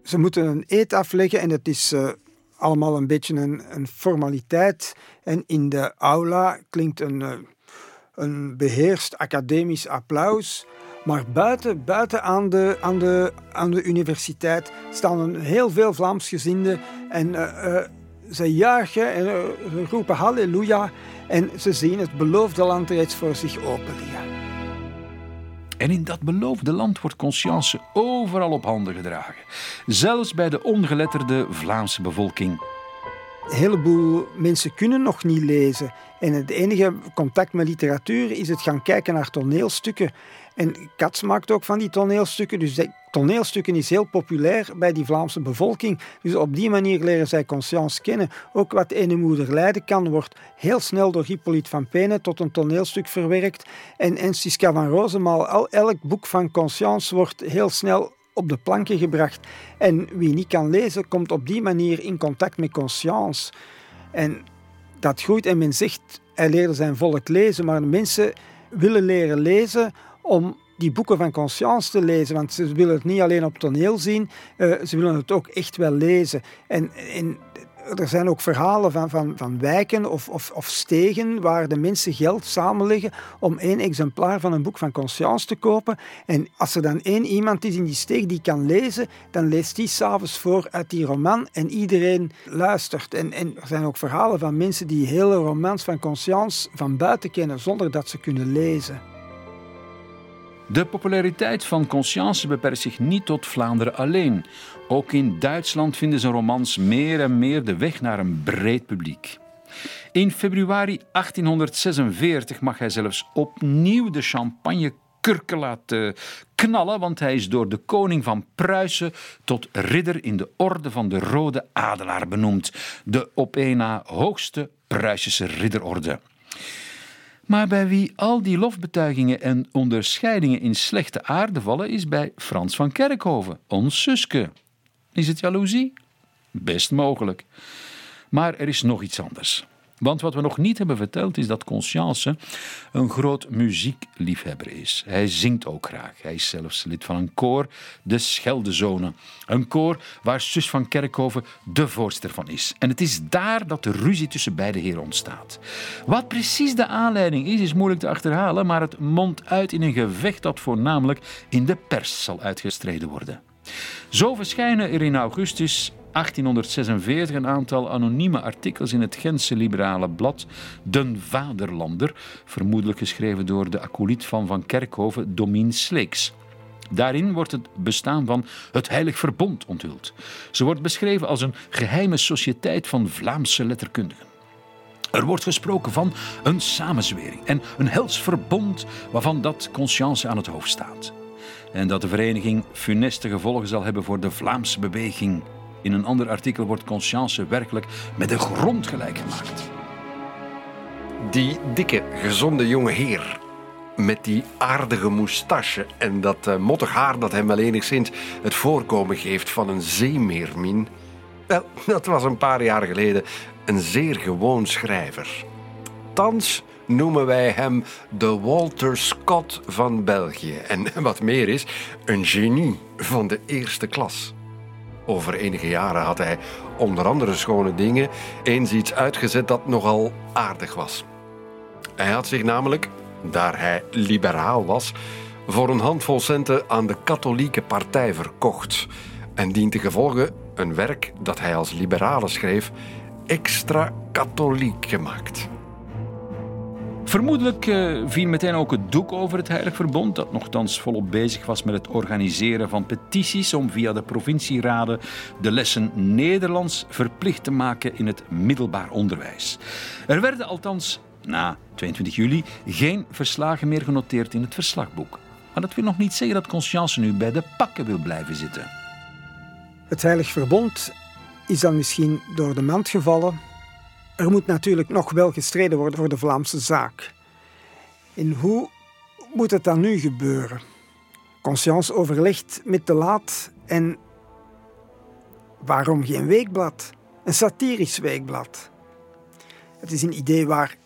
Ze moeten een eet afleggen en het is uh, allemaal een beetje een, een, formaliteit. En in de aula klinkt een, uh, een beheerst academisch applaus. Maar buiten, buiten aan, de, aan, de, aan de universiteit staan een heel veel Vlaamsgezinden en uh, uh, ze juichen en uh, roepen halleluja en ze zien het beloofde land reeds voor zich open liggen. En in dat beloofde land wordt conscience overal op handen gedragen, zelfs bij de ongeletterde Vlaamse bevolking. Een heleboel mensen kunnen nog niet lezen. En het enige contact met literatuur is het gaan kijken naar toneelstukken. En Katz maakt ook van die toneelstukken. Dus toneelstukken is heel populair bij die Vlaamse bevolking. Dus op die manier leren zij conscience kennen. Ook wat ene moeder lijden kan, wordt heel snel door Hippolyte van Penen tot een toneelstuk verwerkt. En, en Siska van Roosemaal, elk boek van conscience wordt heel snel op de planken gebracht. En wie niet kan lezen, komt op die manier in contact met conscience. En dat groeit en men zegt, hij leerde zijn volk lezen, maar mensen willen leren lezen om die boeken van conscience te lezen, want ze willen het niet alleen op toneel zien, uh, ze willen het ook echt wel lezen. En, en er zijn ook verhalen van, van, van wijken of, of, of, stegen waar de mensen geld samenleggen om één exemplaar van een boek van conscience te kopen. En als er dan één iemand is in die steeg die kan lezen, dan leest die s'avonds voor uit die roman en iedereen luistert. En, en er zijn ook verhalen van mensen die hele romans van conscience van buiten kennen zonder dat ze kunnen lezen. De populariteit van Conscience beperkt zich niet tot Vlaanderen alleen. Ook in Duitsland vinden zijn romans meer en meer de weg naar een breed publiek. In februari 1846 mag hij zelfs opnieuw de champagne kurken laten knallen, want hij is door de koning van Pruisen tot ridder in de orde van de Rode Adelaar benoemd, de op een na hoogste Pruisische ridderorde. Maar bij wie al die lofbetuigingen en onderscheidingen in slechte aarde vallen, is bij Frans van Kerkhoven, ons Suske. Is het jaloezie? Best mogelijk. Maar er is nog iets anders. Want wat we nog niet hebben verteld is dat Conscience een groot muziekliefhebber is. Hij zingt ook graag. Hij is zelfs lid van een koor, de Scheldezone. Een koor waar zus van Kerkhoven de voorster van is. En het is daar dat de ruzie tussen beide heren ontstaat. Wat precies de aanleiding is, is moeilijk te achterhalen, maar het mondt uit in een gevecht dat voornamelijk in de pers zal uitgestreden worden. Zo verschijnen er in augustus 1846 een aantal anonieme artikels in het Gentse liberale blad Den Vaderlander, vermoedelijk geschreven door de acolyt van Van Kerkhoven, Domien Sleeks. Daarin wordt het bestaan van het Heilig Verbond onthuld. Ze wordt beschreven als een geheime sociëteit van Vlaamse letterkundigen. Er wordt gesproken van een samenzwering en een hels verbond waarvan dat conscience aan het hoofd staat. En dat de vereniging funeste gevolgen zal hebben voor de Vlaamse beweging in een ander artikel wordt Conscience werkelijk met de grond gelijk gemaakt. Die dikke, gezonde jonge heer met die aardige moustache en dat uh, mottig haar dat hem wel enigszins het voorkomen geeft van een zeemeermin. Wel, <laughs> dat was een paar jaar geleden een zeer gewoon schrijver. Thans noemen wij hem de Walter Scott van België. En <laughs> wat meer is, een genie van de eerste klas. Over enige jaren had hij onder andere schone dingen eens iets uitgezet dat nogal aardig was. Hij had zich namelijk, daar hij liberaal was, voor een handvol centen aan de katholieke partij verkocht. En dient te gevolgen een werk dat hij als liberale schreef, extra katholiek gemaakt. Vermoedelijk uh, viel meteen ook het doek over het Heilig Verbond, dat nogthans volop bezig was met het organiseren van petities om via de provincieraden de lessen Nederlands verplicht te maken in het middelbaar onderwijs. Er werden althans na 22 juli geen verslagen meer genoteerd in het verslagboek. Maar dat wil nog niet zeggen dat Conscience nu bij de pakken wil blijven zitten. Het Heilig Verbond is dan misschien door de mand gevallen er moet natuurlijk nog wel gestreden worden voor de Vlaamse zaak. En hoe moet het dan nu gebeuren? Conscience overlegt met de laat en waarom geen weekblad? Een satirisch weekblad. Het is een idee waar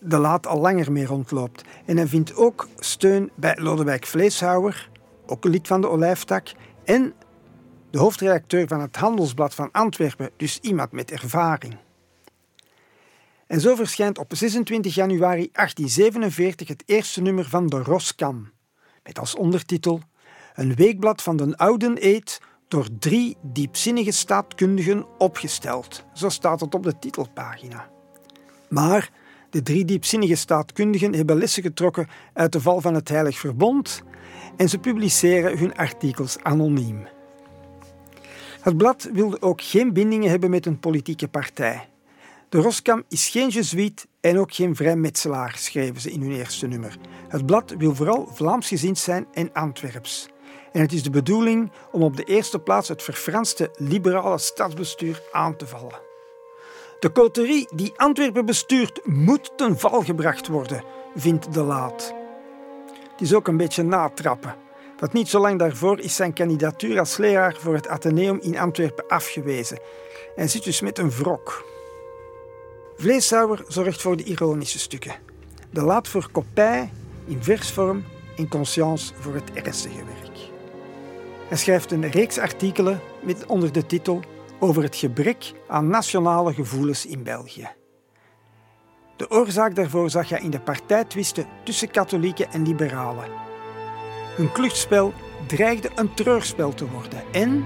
de laat al langer mee rondloopt. En hij vindt ook steun bij Lodewijk Vleeshouwer, ook een lid van de Olijftak, en de hoofdredacteur van het Handelsblad van Antwerpen, dus iemand met ervaring. En zo verschijnt op 26 januari 1847 het eerste nummer van de Roskam, met als ondertitel Een weekblad van de Ouden Eed door drie diepzinnige staatkundigen opgesteld. Zo staat het op de titelpagina. Maar de drie diepzinnige staatkundigen hebben lessen getrokken uit de val van het Heilig Verbond en ze publiceren hun artikels anoniem. Het blad wilde ook geen bindingen hebben met een politieke partij. De Roskam is geen jezuïet en ook geen vrijmetselaar, schrijven ze in hun eerste nummer. Het blad wil vooral Vlaamsgezind zijn en Antwerps. En het is de bedoeling om op de eerste plaats het verfranste liberale stadsbestuur aan te vallen. De coterie die Antwerpen bestuurt moet ten val gebracht worden, vindt De Laat. Het is ook een beetje natrappen. Want niet zo lang daarvoor is zijn kandidatuur als leraar voor het Atheneum in Antwerpen afgewezen. En zit dus met een wrok. Vleeshouwer zorgt voor de ironische stukken. De laat voor kopij in versvorm en conscience voor het ernstige werk. Hij schrijft een reeks artikelen met onder de titel over het gebrek aan nationale gevoelens in België. De oorzaak daarvoor zag hij in de partijtwisten tussen katholieken en liberalen. Hun kluchtspel dreigde een treurspel te worden en...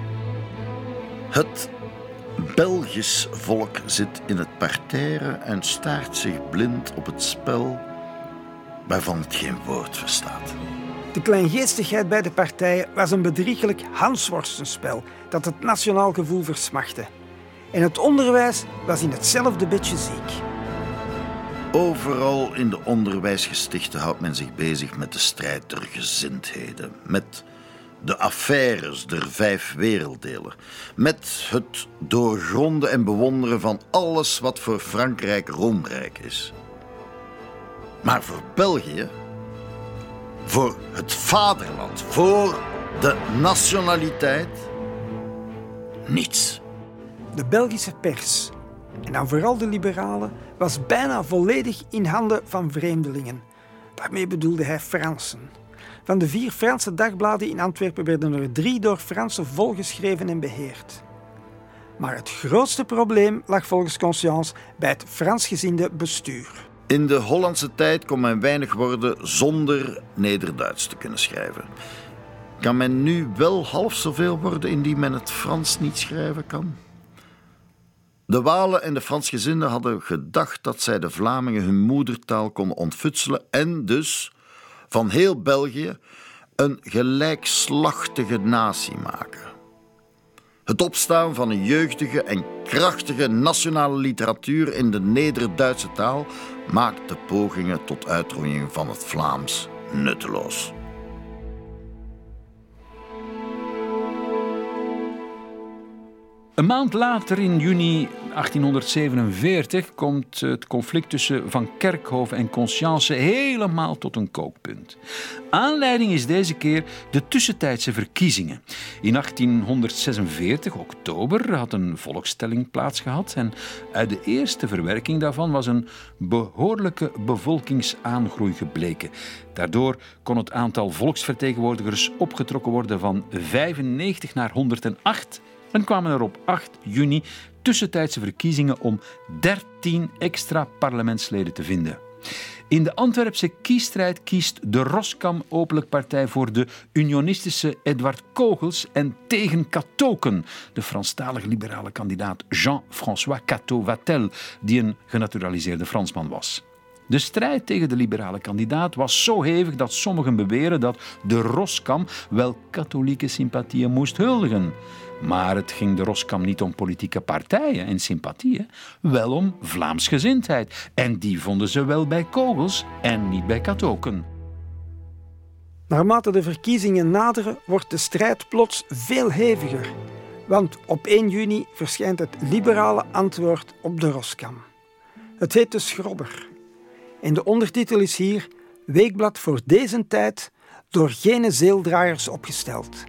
Het Belgisch volk zit in het parterre en staart zich blind op het spel waarvan het geen woord verstaat. De kleingeestigheid bij de partijen was een bedriegelijk hansworstenspel dat het nationaal gevoel versmachtte. En het onderwijs was in hetzelfde bedje ziek. Overal in de onderwijsgestichten houdt men zich bezig met de strijd der gezindheden, met de affaires der vijf werelddelen, met het doorgronden en bewonderen van alles wat voor Frankrijk roemrijk is. Maar voor België, voor het vaderland, voor de nationaliteit, niets. De Belgische pers, en dan vooral de liberalen, was bijna volledig in handen van vreemdelingen. Daarmee bedoelde hij Fransen. Van de vier Franse dagbladen in Antwerpen werden er drie door Fransen volgeschreven en beheerd. Maar het grootste probleem lag volgens Conscience bij het Fransgezinde bestuur. In de Hollandse tijd kon men weinig worden zonder Nederduits te kunnen schrijven. Kan men nu wel half zoveel worden indien men het Frans niet schrijven kan? De Walen en de Fransgezinden hadden gedacht dat zij de Vlamingen hun moedertaal konden ontfutselen en dus van heel België een gelijkslachtige natie maken. Het opstaan van een jeugdige en krachtige nationale literatuur in de Neder-Duitse taal maakt de pogingen tot uitroeiing van het Vlaams nutteloos. Een maand later, in juni 1847, komt het conflict tussen Van Kerkhoven en Conscience helemaal tot een kookpunt. Aanleiding is deze keer de tussentijdse verkiezingen. In 1846, oktober, had een volkstelling plaatsgehad en uit de eerste verwerking daarvan was een behoorlijke bevolkingsaangroei gebleken. Daardoor kon het aantal volksvertegenwoordigers opgetrokken worden van 95 naar 108 en kwamen er op 8 juni tussentijdse verkiezingen om 13 extra parlementsleden te vinden. In de Antwerpse kiesstrijd kiest de Roskam Openlijk Partij voor de unionistische Edward Kogels en tegen Katoken, de Franstalige liberale kandidaat Jean-François Cateau-Vatel, die een genaturaliseerde Fransman was. De strijd tegen de liberale kandidaat was zo hevig dat sommigen beweren dat de Roskam wel katholieke sympathieën moest huldigen. Maar het ging de Roskam niet om politieke partijen en sympathieën, wel om Vlaamsgezindheid. En die vonden ze wel bij kogels en niet bij katoken. Naarmate de verkiezingen naderen, wordt de strijd plots veel heviger. Want op 1 juni verschijnt het liberale antwoord op de Roskam. Het heet de Schrobber. En de ondertitel is hier Weekblad voor deze tijd door geen zeeldraaiers opgesteld.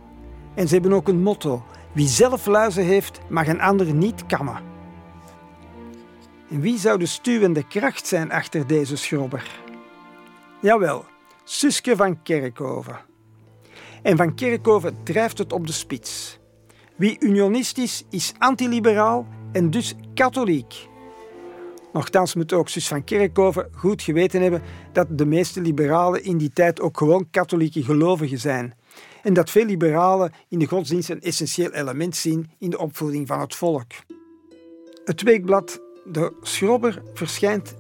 En ze hebben ook een motto wie zelf luizen heeft, mag een ander niet kammen. En wie zou de stuwende kracht zijn achter deze schrobber? Jawel, Suske van Kerkhoven. En van Kerkhoven drijft het op de spits. Wie unionistisch is antiliberaal en dus katholiek. Nochtans moet ook Sus van Kerkhoven goed geweten hebben dat de meeste liberalen in die tijd ook gewoon katholieke gelovigen zijn en dat veel liberalen in de godsdienst een essentieel element zien in de opvoeding van het volk. Het weekblad De Schrobber verschijnt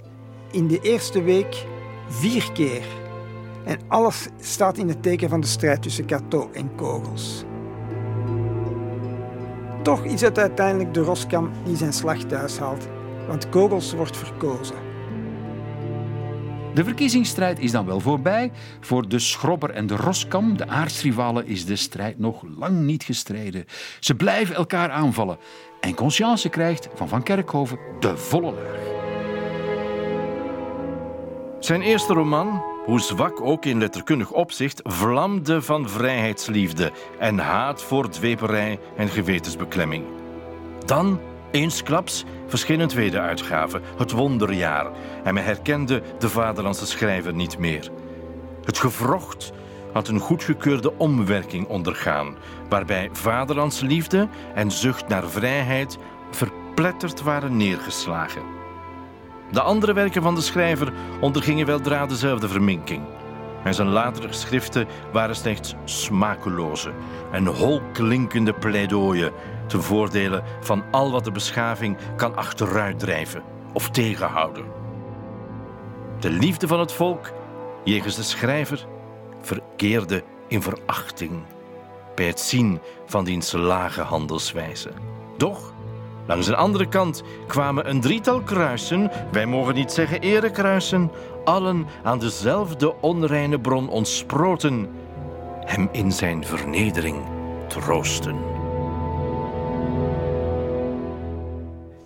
in de eerste week vier keer. En alles staat in het teken van de strijd tussen Cato en Kogels. Toch is het uiteindelijk de Roskam die zijn slag thuis haalt, want Kogels wordt verkozen. De verkiezingsstrijd is dan wel voorbij. Voor de Schrobber en de Roskam, de aardsrivalen, is de strijd nog lang niet gestreden. Ze blijven elkaar aanvallen. En Conscience krijgt van Van Kerkhoven de volle laag. Zijn eerste roman, hoe zwak ook in letterkundig opzicht, vlamde van vrijheidsliefde en haat voor dweperij en gewetensbeklemming. Dan Eensklaps een tweede uitgave, Het Wonderjaar, en men herkende de vaderlandse schrijver niet meer. Het gewrocht had een goedgekeurde omwerking ondergaan, waarbij vaderlandsliefde en zucht naar vrijheid verpletterd waren neergeslagen. De andere werken van de schrijver ondergingen weldra dezelfde verminking. En zijn latere geschriften waren slechts smakeloze en holklinkende pleidooien ten voordele van al wat de beschaving kan achteruitdrijven of tegenhouden. De liefde van het volk jegens de schrijver verkeerde in verachting bij het zien van diens lage handelswijze. Doch, langs de andere kant kwamen een drietal kruisen, wij mogen niet zeggen erekruisen, allen aan dezelfde onreine bron ontsproten, hem in zijn vernedering troosten.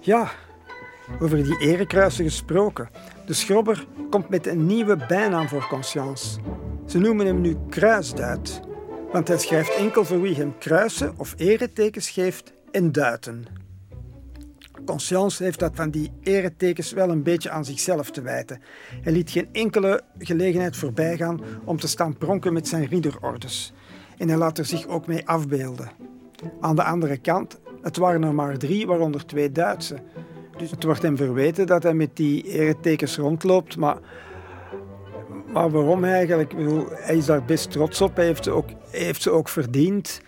Ja, over die erekruisen gesproken. De schrobber komt met een nieuwe bijnaam voor Conscience. Ze noemen hem nu Kruisduit, want hij schrijft enkel voor wie hem kruisen of eretekens geeft en duiten. Conscience heeft dat van die eretekens wel een beetje aan zichzelf te wijten. Hij liet geen enkele gelegenheid voorbij gaan om te staan pronken met zijn ridderordes. En hij laat er zich ook mee afbeelden. Aan de andere kant, het waren er maar drie, waaronder twee Duitse. Dus het wordt hem verweten dat hij met die eretekens rondloopt, maar, maar waarom eigenlijk? Hij is daar best trots op, hij heeft ze ook, heeft ze ook verdiend.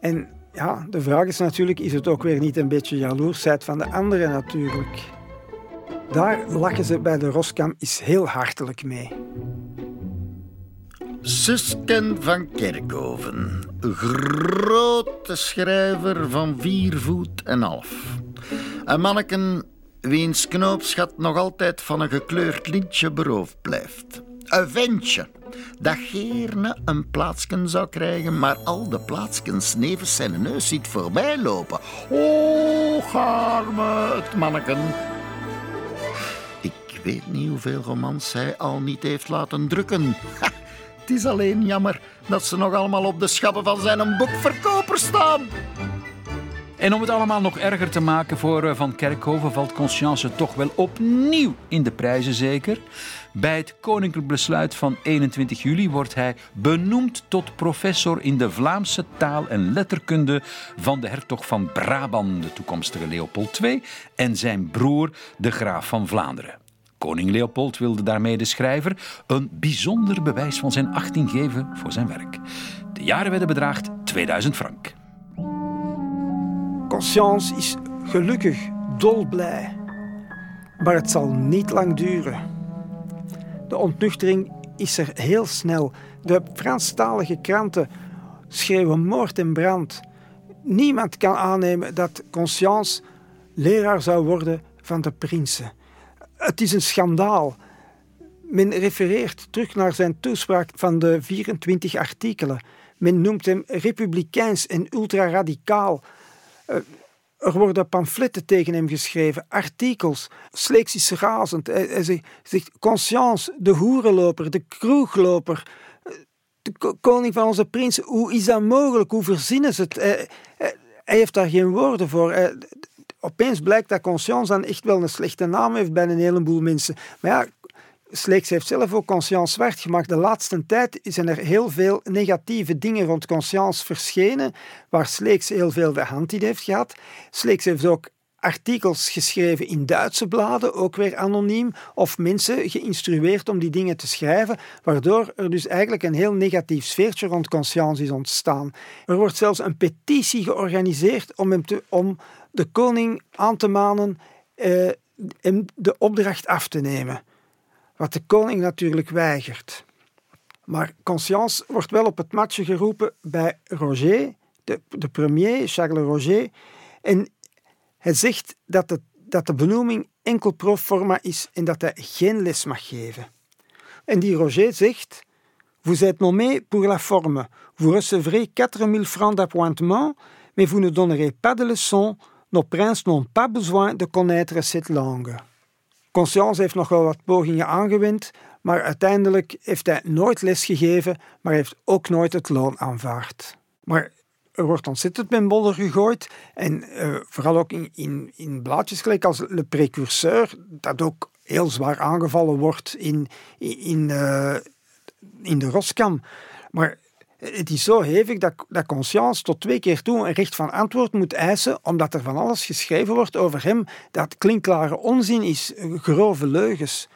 En ja, de vraag is natuurlijk, is het ook weer niet een beetje jaloersheid van de anderen natuurlijk? Daar lachen ze bij de Roskam is heel hartelijk mee. Susken van Kerkhoven, grote schrijver van vier voet en half. Een manneken wiens knoopsgat nog altijd van een gekleurd lintje beroofd blijft. Een ventje dat Geerne een plaatsken zou krijgen, maar al de plaatskens nevens zijn neus ziet voorbij lopen. Oh, arme het manneken. Ik weet niet hoeveel romans hij al niet heeft laten drukken. Het is alleen jammer dat ze nog allemaal op de schappen van zijn boekverkoper staan. En om het allemaal nog erger te maken voor eh, Van Kerkhoven valt Conscience toch wel opnieuw in de prijzen zeker. Bij het koninklijk besluit van 21 juli wordt hij benoemd tot professor in de Vlaamse taal en letterkunde van de hertog van Brabant, de toekomstige Leopold II, en zijn broer, de graaf van Vlaanderen. Koning Leopold wilde daarmee de schrijver een bijzonder bewijs van zijn achting geven voor zijn werk. De jarenwedde bedraagt 2000 frank. Conscience is gelukkig dolblij. Maar het zal niet lang duren. De ontnuchtering is er heel snel. De Franstalige kranten schreeuwen moord en brand. Niemand kan aannemen dat Conscience leraar zou worden van de prinsen. Het is een schandaal. Men refereert terug naar zijn toespraak van de 24 artikelen. Men noemt hem republikeins en ultraradicaal. Uh, er worden pamfletten tegen hem geschreven, artikels. Sleeks is razend. Hij, zegt, Conscience, de hoerenloper, de kroegloper, de koning van onze prins. Hoe is dat mogelijk? Hoe verzinnen ze het? Hij, hij, hij heeft daar geen woorden voor. Opeens blijkt dat Conscience dan echt wel een slechte naam heeft bij een heleboel mensen. Maar ja, Sleeks heeft zelf ook Conscience zwart gemaakt. De laatste tijd zijn er heel veel negatieve dingen rond Conscience verschenen, waar Sleeks heel veel de hand in heeft gehad. Sleeks heeft ook artikels geschreven in Duitse bladen, ook weer anoniem, of mensen geïnstrueerd om die dingen te schrijven, waardoor er dus eigenlijk een heel negatief sfeertje rond Conscience is ontstaan. Er wordt zelfs een petitie georganiseerd om, hem te, om de koning aan te manen eh, hem de opdracht af te nemen wat de koning natuurlijk weigert. Maar Conscience wordt wel op het matje geroepen bij Roger, de, de premier, Charles Roger, en hij zegt dat, dat de benoeming enkel pro forma is en dat hij geen les mag geven. En die Roger zegt: Vous êtes nommé pour la forme. Vous recevrez 4000 francs d'appointement, mais vous ne donnerez pas de leçons. Nos princes n'ont pas besoin de connaître cette langue. Conscience heeft nog wel wat pogingen aangewend, maar uiteindelijk heeft hij nooit lesgegeven, maar heeft ook nooit het loon aanvaard. Maar er wordt ontzettend met modder gegooid en uh, vooral ook in, in, in blaadjes gelijk als Le Précurseur, dat ook heel zwaar aangevallen wordt in, in, uh, in de Roskam. Maar het is zo hevig dat, dat Conscience tot twee keer toe een recht van antwoord moet eisen, omdat er van alles geschreven wordt over hem dat klinkklare onzin is, grove leugens.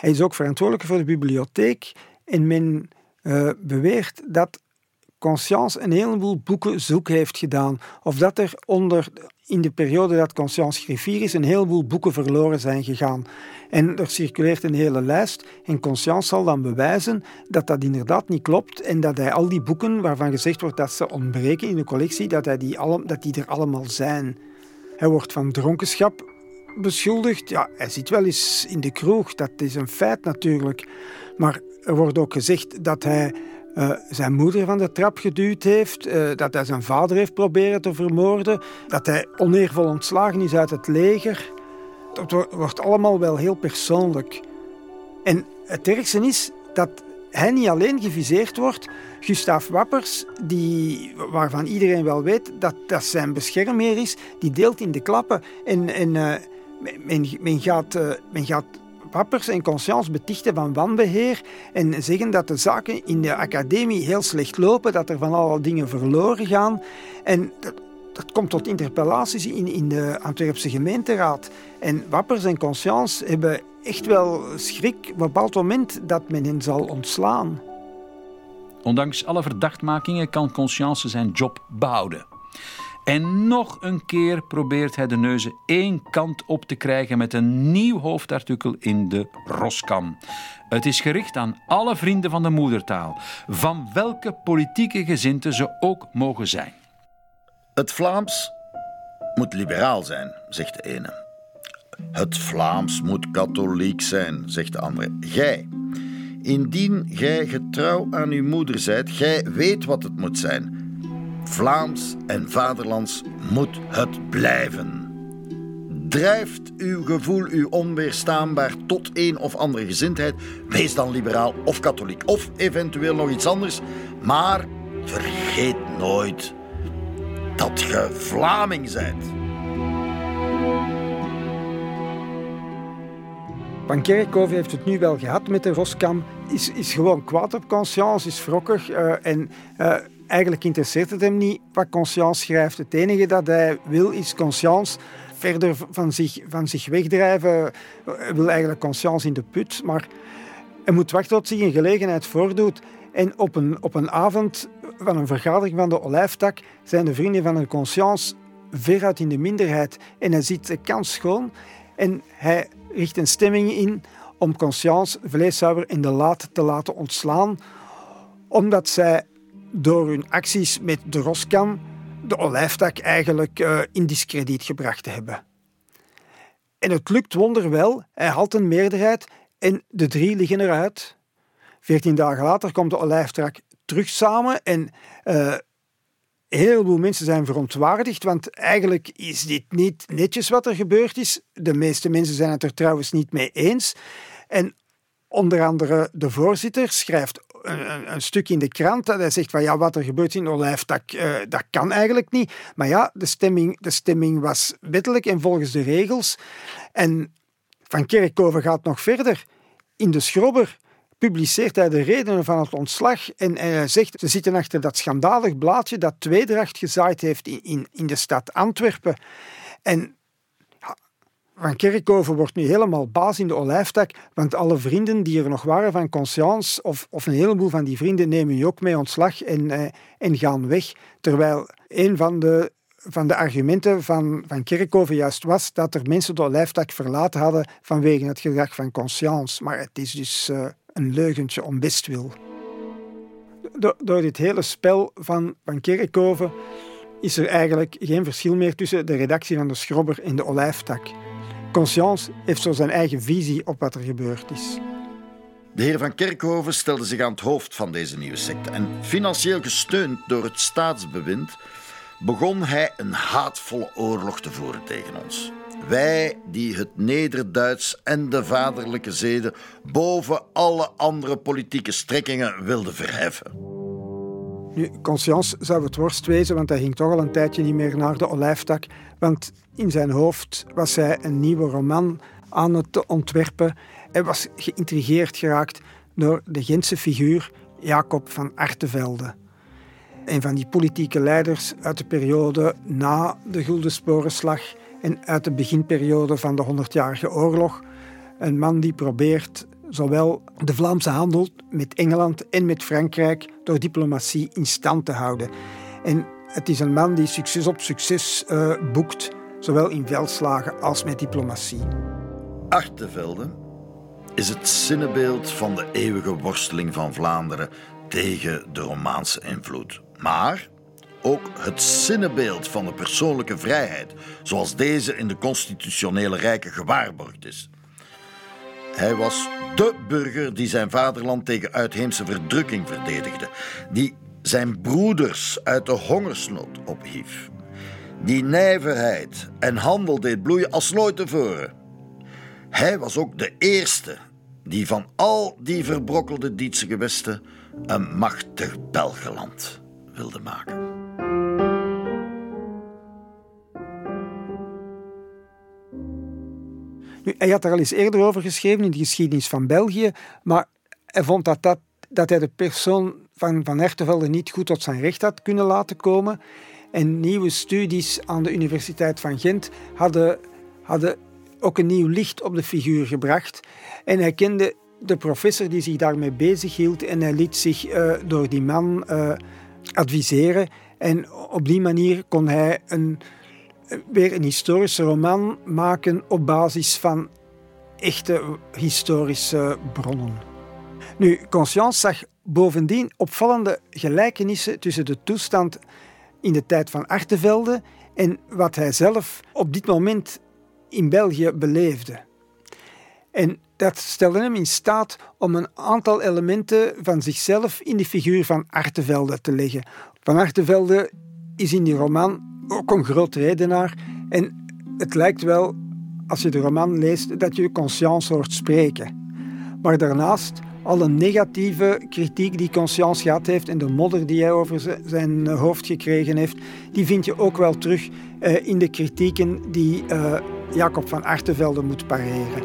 Hij is ook verantwoordelijk voor de bibliotheek en men uh, beweert dat Conscience een heleboel boeken zoek heeft gedaan. Of dat er onder in de periode dat Conscience griffier is, een heleboel boeken verloren zijn gegaan. En er circuleert een hele lijst en Conscience zal dan bewijzen dat dat inderdaad niet klopt en dat hij al die boeken waarvan gezegd wordt dat ze ontbreken in de collectie, dat, hij die, alle, dat die er allemaal zijn. Hij wordt van dronkenschap beschuldigd. Ja, hij zit wel eens in de kroeg, dat is een feit natuurlijk. Maar er wordt ook gezegd dat hij uh, zijn moeder van de trap geduwd heeft, uh, dat hij zijn vader heeft proberen te vermoorden, dat hij oneervol ontslagen is uit het leger. Dat wordt allemaal wel heel persoonlijk. En het ergste is dat hij niet alleen geviseerd wordt. Gustav Wappers, die, waarvan iedereen wel weet dat dat zijn beschermheer is, die deelt in de klappen. En, en uh, men, men, gaat, men gaat Pappers en Conscience betichten van wanbeheer en zeggen dat de zaken in de academie heel slecht lopen, dat er van alle dingen verloren gaan. En dat, dat komt tot interpellaties in, in de Antwerpse gemeenteraad. En Wappers en Conscience hebben echt wel schrik op een bepaald moment dat men hen zal ontslaan. Ondanks alle verdachtmakingen kan Conscience zijn job behouden. En nog een keer probeert hij de neuzen één kant op te krijgen met een nieuw hoofdartikel in de Roskam. Het is gericht aan alle vrienden van de moedertaal, van welke politieke gezinte ze ook mogen zijn. Het Vlaams moet liberaal zijn, zegt de ene. Het Vlaams moet katholiek zijn, zegt de andere. Gij, indien gij getrouw aan uw moeder zijt, gij weet wat het moet zijn. Vlaams en vaderlands moet het blijven. Drijft uw gevoel u onweerstaanbaar tot een of andere gezindheid, wees dan liberaal of katholiek of eventueel nog iets anders, maar vergeet nooit dat ge Vlaming zijt. Van Kerkhoven heeft het nu wel gehad met de Roskam. Is, is gewoon kwaad op conscience, is wrokkig. Uh, en uh, eigenlijk interesseert het hem niet wat Conscience schrijft. Het enige dat hij wil is Conscience verder van zich, van zich wegdrijven. Hij wil eigenlijk Conscience in de put, maar hij moet wachten tot zich een gelegenheid voordoet. En op een, op een avond van een vergadering van de Olijftak zijn de vrienden van de Conscience veruit in de minderheid. En hij ziet de kans schoon en hij richt een stemming in om Conscience vleeshouwer in de laat te laten ontslaan, omdat zij door hun acties met de Roskam de olijftak eigenlijk uh, in discrediet gebracht te hebben. En het lukt wonderwel, hij haalt een meerderheid en de drie liggen eruit. Veertien dagen later komt de olijftak terug samen en uh, een heleboel mensen zijn verontwaardigd, want eigenlijk is dit niet netjes wat er gebeurd is. De meeste mensen zijn het er trouwens niet mee eens. En onder andere de voorzitter schrijft een, stuk in de krant dat hij zegt van ja, wat er gebeurt in Olijf, dat, uh, dat kan eigenlijk niet. Maar ja, de stemming, de stemming was wettelijk en volgens de regels. En Van Kerkhoven gaat nog verder. In de Schrobber publiceert hij de redenen van het ontslag en, hij zegt ze zitten achter dat schandalig blaadje dat tweedracht gezaaid heeft in, in, in de stad Antwerpen. En van Kerkhoven wordt nu helemaal baas in de olijftak, want alle vrienden die er nog waren van Conscience, of, of een heleboel van die vrienden, nemen je ook mee ontslag en, eh, en gaan weg. Terwijl een van de, van de argumenten van, van Kerkhoven juist was dat er mensen de olijftak verlaten hadden vanwege het gedrag van Conscience. Maar het is dus uh, een leugentje om bestwil. Door, door dit hele spel van, van Kerkhoven is er eigenlijk geen verschil meer tussen de redactie van de Schrobber en de olijftak. Conscience heeft zo zijn eigen visie op wat er gebeurd is. De heer van Kerkhoven stelde zich aan het hoofd van deze nieuwe secte en financieel gesteund door het staatsbewind begon hij een haatvolle oorlog te voeren tegen ons. Wij die het Nederduits en de vaderlijke zeden boven alle andere politieke strekkingen wilden verheffen. Nu, Conscience zou het worst wezen, want hij ging toch al een tijdje niet meer naar de olijftak. Want in zijn hoofd was hij een nieuwe roman aan het ontwerpen. Hij was geïntrigeerd geraakt door de Gentse figuur Jacob van Artevelde. Een van die politieke leiders uit de periode na de Gulden Sporenslag en uit de beginperiode van de Honderdjarige Oorlog. Een man die probeert zowel de Vlaamse handel met Engeland en met Frankrijk door diplomatie in stand te houden. En het is een man die succes op succes uh, boekt, zowel in veldslagen als met diplomatie. Artevelde is het zinnebeeld van de eeuwige worsteling van Vlaanderen tegen de Romaanse invloed. Maar ook het zinnebeeld van de persoonlijke vrijheid, zoals deze in de constitutionele rijken gewaarborgd is. Hij was de burger die zijn vaderland tegen uitheemse verdrukking verdedigde, die zijn broeders uit de hongersnood ophief, die nijverheid en handel deed bloeien als nooit tevoren. Hij was ook de eerste die van al die verbrokkelde Dietse gewesten een machtig Belgeland wilde maken. Nu, hij had er al eens eerder over geschreven in de geschiedenis van België, maar hij vond dat, dat, dat hij de persoon van Van Ertevelde niet goed tot zijn recht had kunnen laten komen. En nieuwe studies aan de Universiteit van Gent hadden, hadden ook een nieuw licht op de figuur gebracht. En hij kende de professor die zich daarmee bezig hield en hij liet zich uh, door die man uh, adviseren. En op die manier kon hij een, weer een historische roman maken op basis van echte historische bronnen. Nu, Conscience zag bovendien opvallende gelijkenissen tussen de toestand in de tijd van Artevelde en wat hij zelf op dit moment in België beleefde. En dat stelde hem in staat om een aantal elementen van zichzelf in de figuur van Artevelde te leggen. Van Artevelde is in die roman ook een groot redenaar en het lijkt wel, als je de roman leest, dat je conscience hoort spreken. Maar daarnaast alle negatieve kritiek die Conscience gehad heeft en de modder die hij over zijn hoofd gekregen heeft, die vind je ook wel terug eh, in de kritieken die uh, Jacob van Artevelde moet pareren.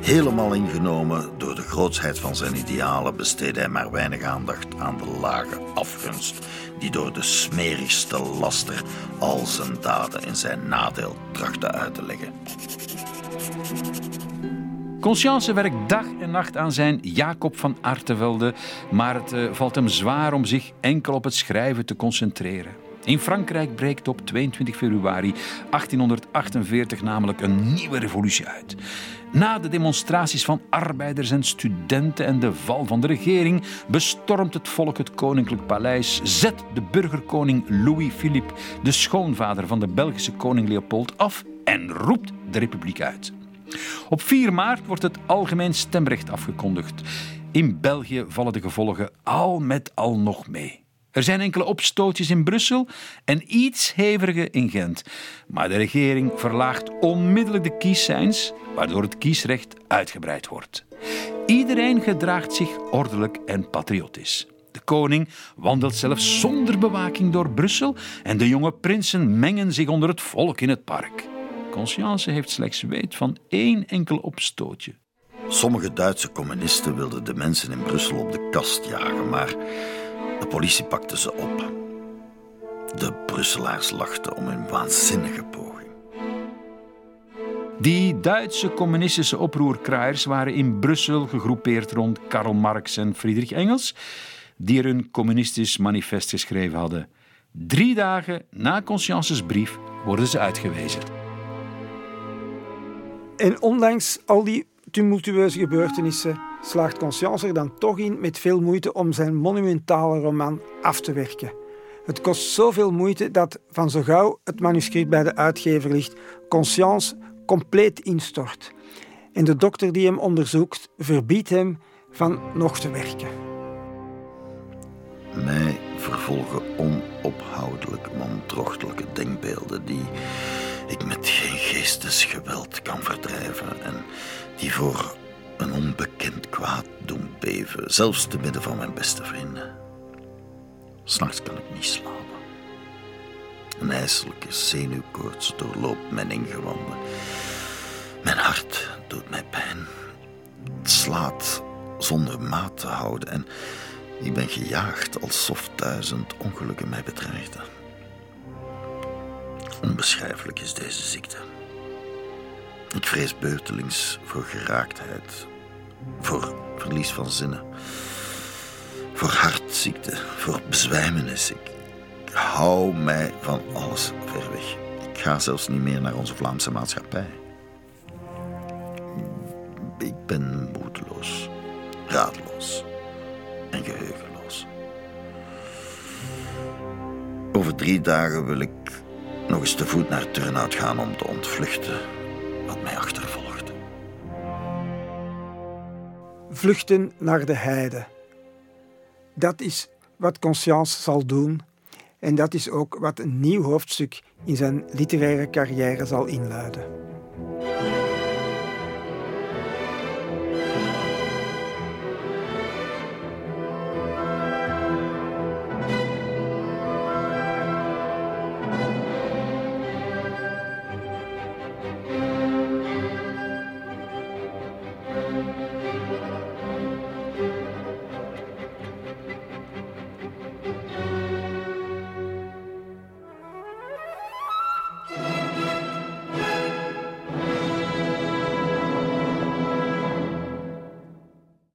Helemaal ingenomen door de grootsheid van zijn idealen besteedde hij maar weinig aandacht aan de lage afgunst die door de smerigste laster al zijn daden in zijn nadeel trachtte uit te leggen. Conscience werkt dag en nacht aan zijn Jacob van Artevelde, maar het uh, valt hem zwaar om zich enkel op het schrijven te concentreren. In Frankrijk breekt op 22 februari 1848 namelijk een nieuwe revolutie uit. Na de demonstraties van arbeiders en studenten en de val van de regering bestormt het volk het koninklijk paleis, zet de burgerkoning Louis-Philippe, de schoonvader van de Belgische koning Leopold, af en roept de republiek uit. Op 4 maart wordt het algemeen stemrecht afgekondigd. In België vallen de gevolgen al met al nog mee. Er zijn enkele opstootjes in Brussel en iets hevige in Gent. Maar de regering verlaagt onmiddellijk de kiescijns, waardoor het kiesrecht uitgebreid wordt. Iedereen gedraagt zich ordelijk en patriotisch. De koning wandelt zelfs zonder bewaking door Brussel en de jonge prinsen mengen zich onder het volk in het park. Conscience heeft slechts weet van één enkel opstootje. Sommige Duitse communisten wilden de mensen in Brussel op de kast jagen, maar de politie pakte ze op. De Brusselaars lachten om hun waanzinnige poging. Die Duitse communistische oproerkraaiers waren in Brussel gegroepeerd rond Karl Marx en Friedrich Engels, die er een communistisch manifest geschreven hadden. Drie dagen na Consciences brief worden ze uitgewezen. En ondanks al die tumultueuze gebeurtenissen slaagt Conscience er dan toch in met veel moeite om zijn monumentale roman af te werken. Het kost zoveel moeite dat van zo gauw het manuscript bij de uitgever ligt, Conscience compleet instort. En de dokter die hem onderzoekt verbiedt hem van nog te werken. Mij vervolgen onophoudelijk mandrochtelijke denkbeelden die ik met geen geestesgeweld kan verdrijven en die voor een onbekend kwaad doen beven, zelfs te midden van mijn beste vrienden. S'nachts kan ik niet slapen. Een ijselijke zenuwkoorts doorloopt mijn ingewanden. Mijn hart doet mij pijn. Het slaat zonder maat te houden en ik ben gejaagd alsof duizend ongelukken mij bedreigden. Onbeschrijfelijk is deze ziekte. Ik vrees beurtelings voor geraaktheid, voor verlies van zinnen, voor hartziekte, voor bezwijmenis. Ik, hou mij van alles ver weg. Ik ga zelfs niet meer naar onze Vlaamse maatschappij. Ik ben moedeloos, raadloos en geheugenloos. Over drie dagen wil ik nog eens te voet naar Turnhout gaan om te ontvluchten wat mij achtervolgt. Vluchten naar de heide. Dat is wat Conscience zal doen en dat is ook wat een nieuw hoofdstuk in zijn literaire carrière zal inluiden.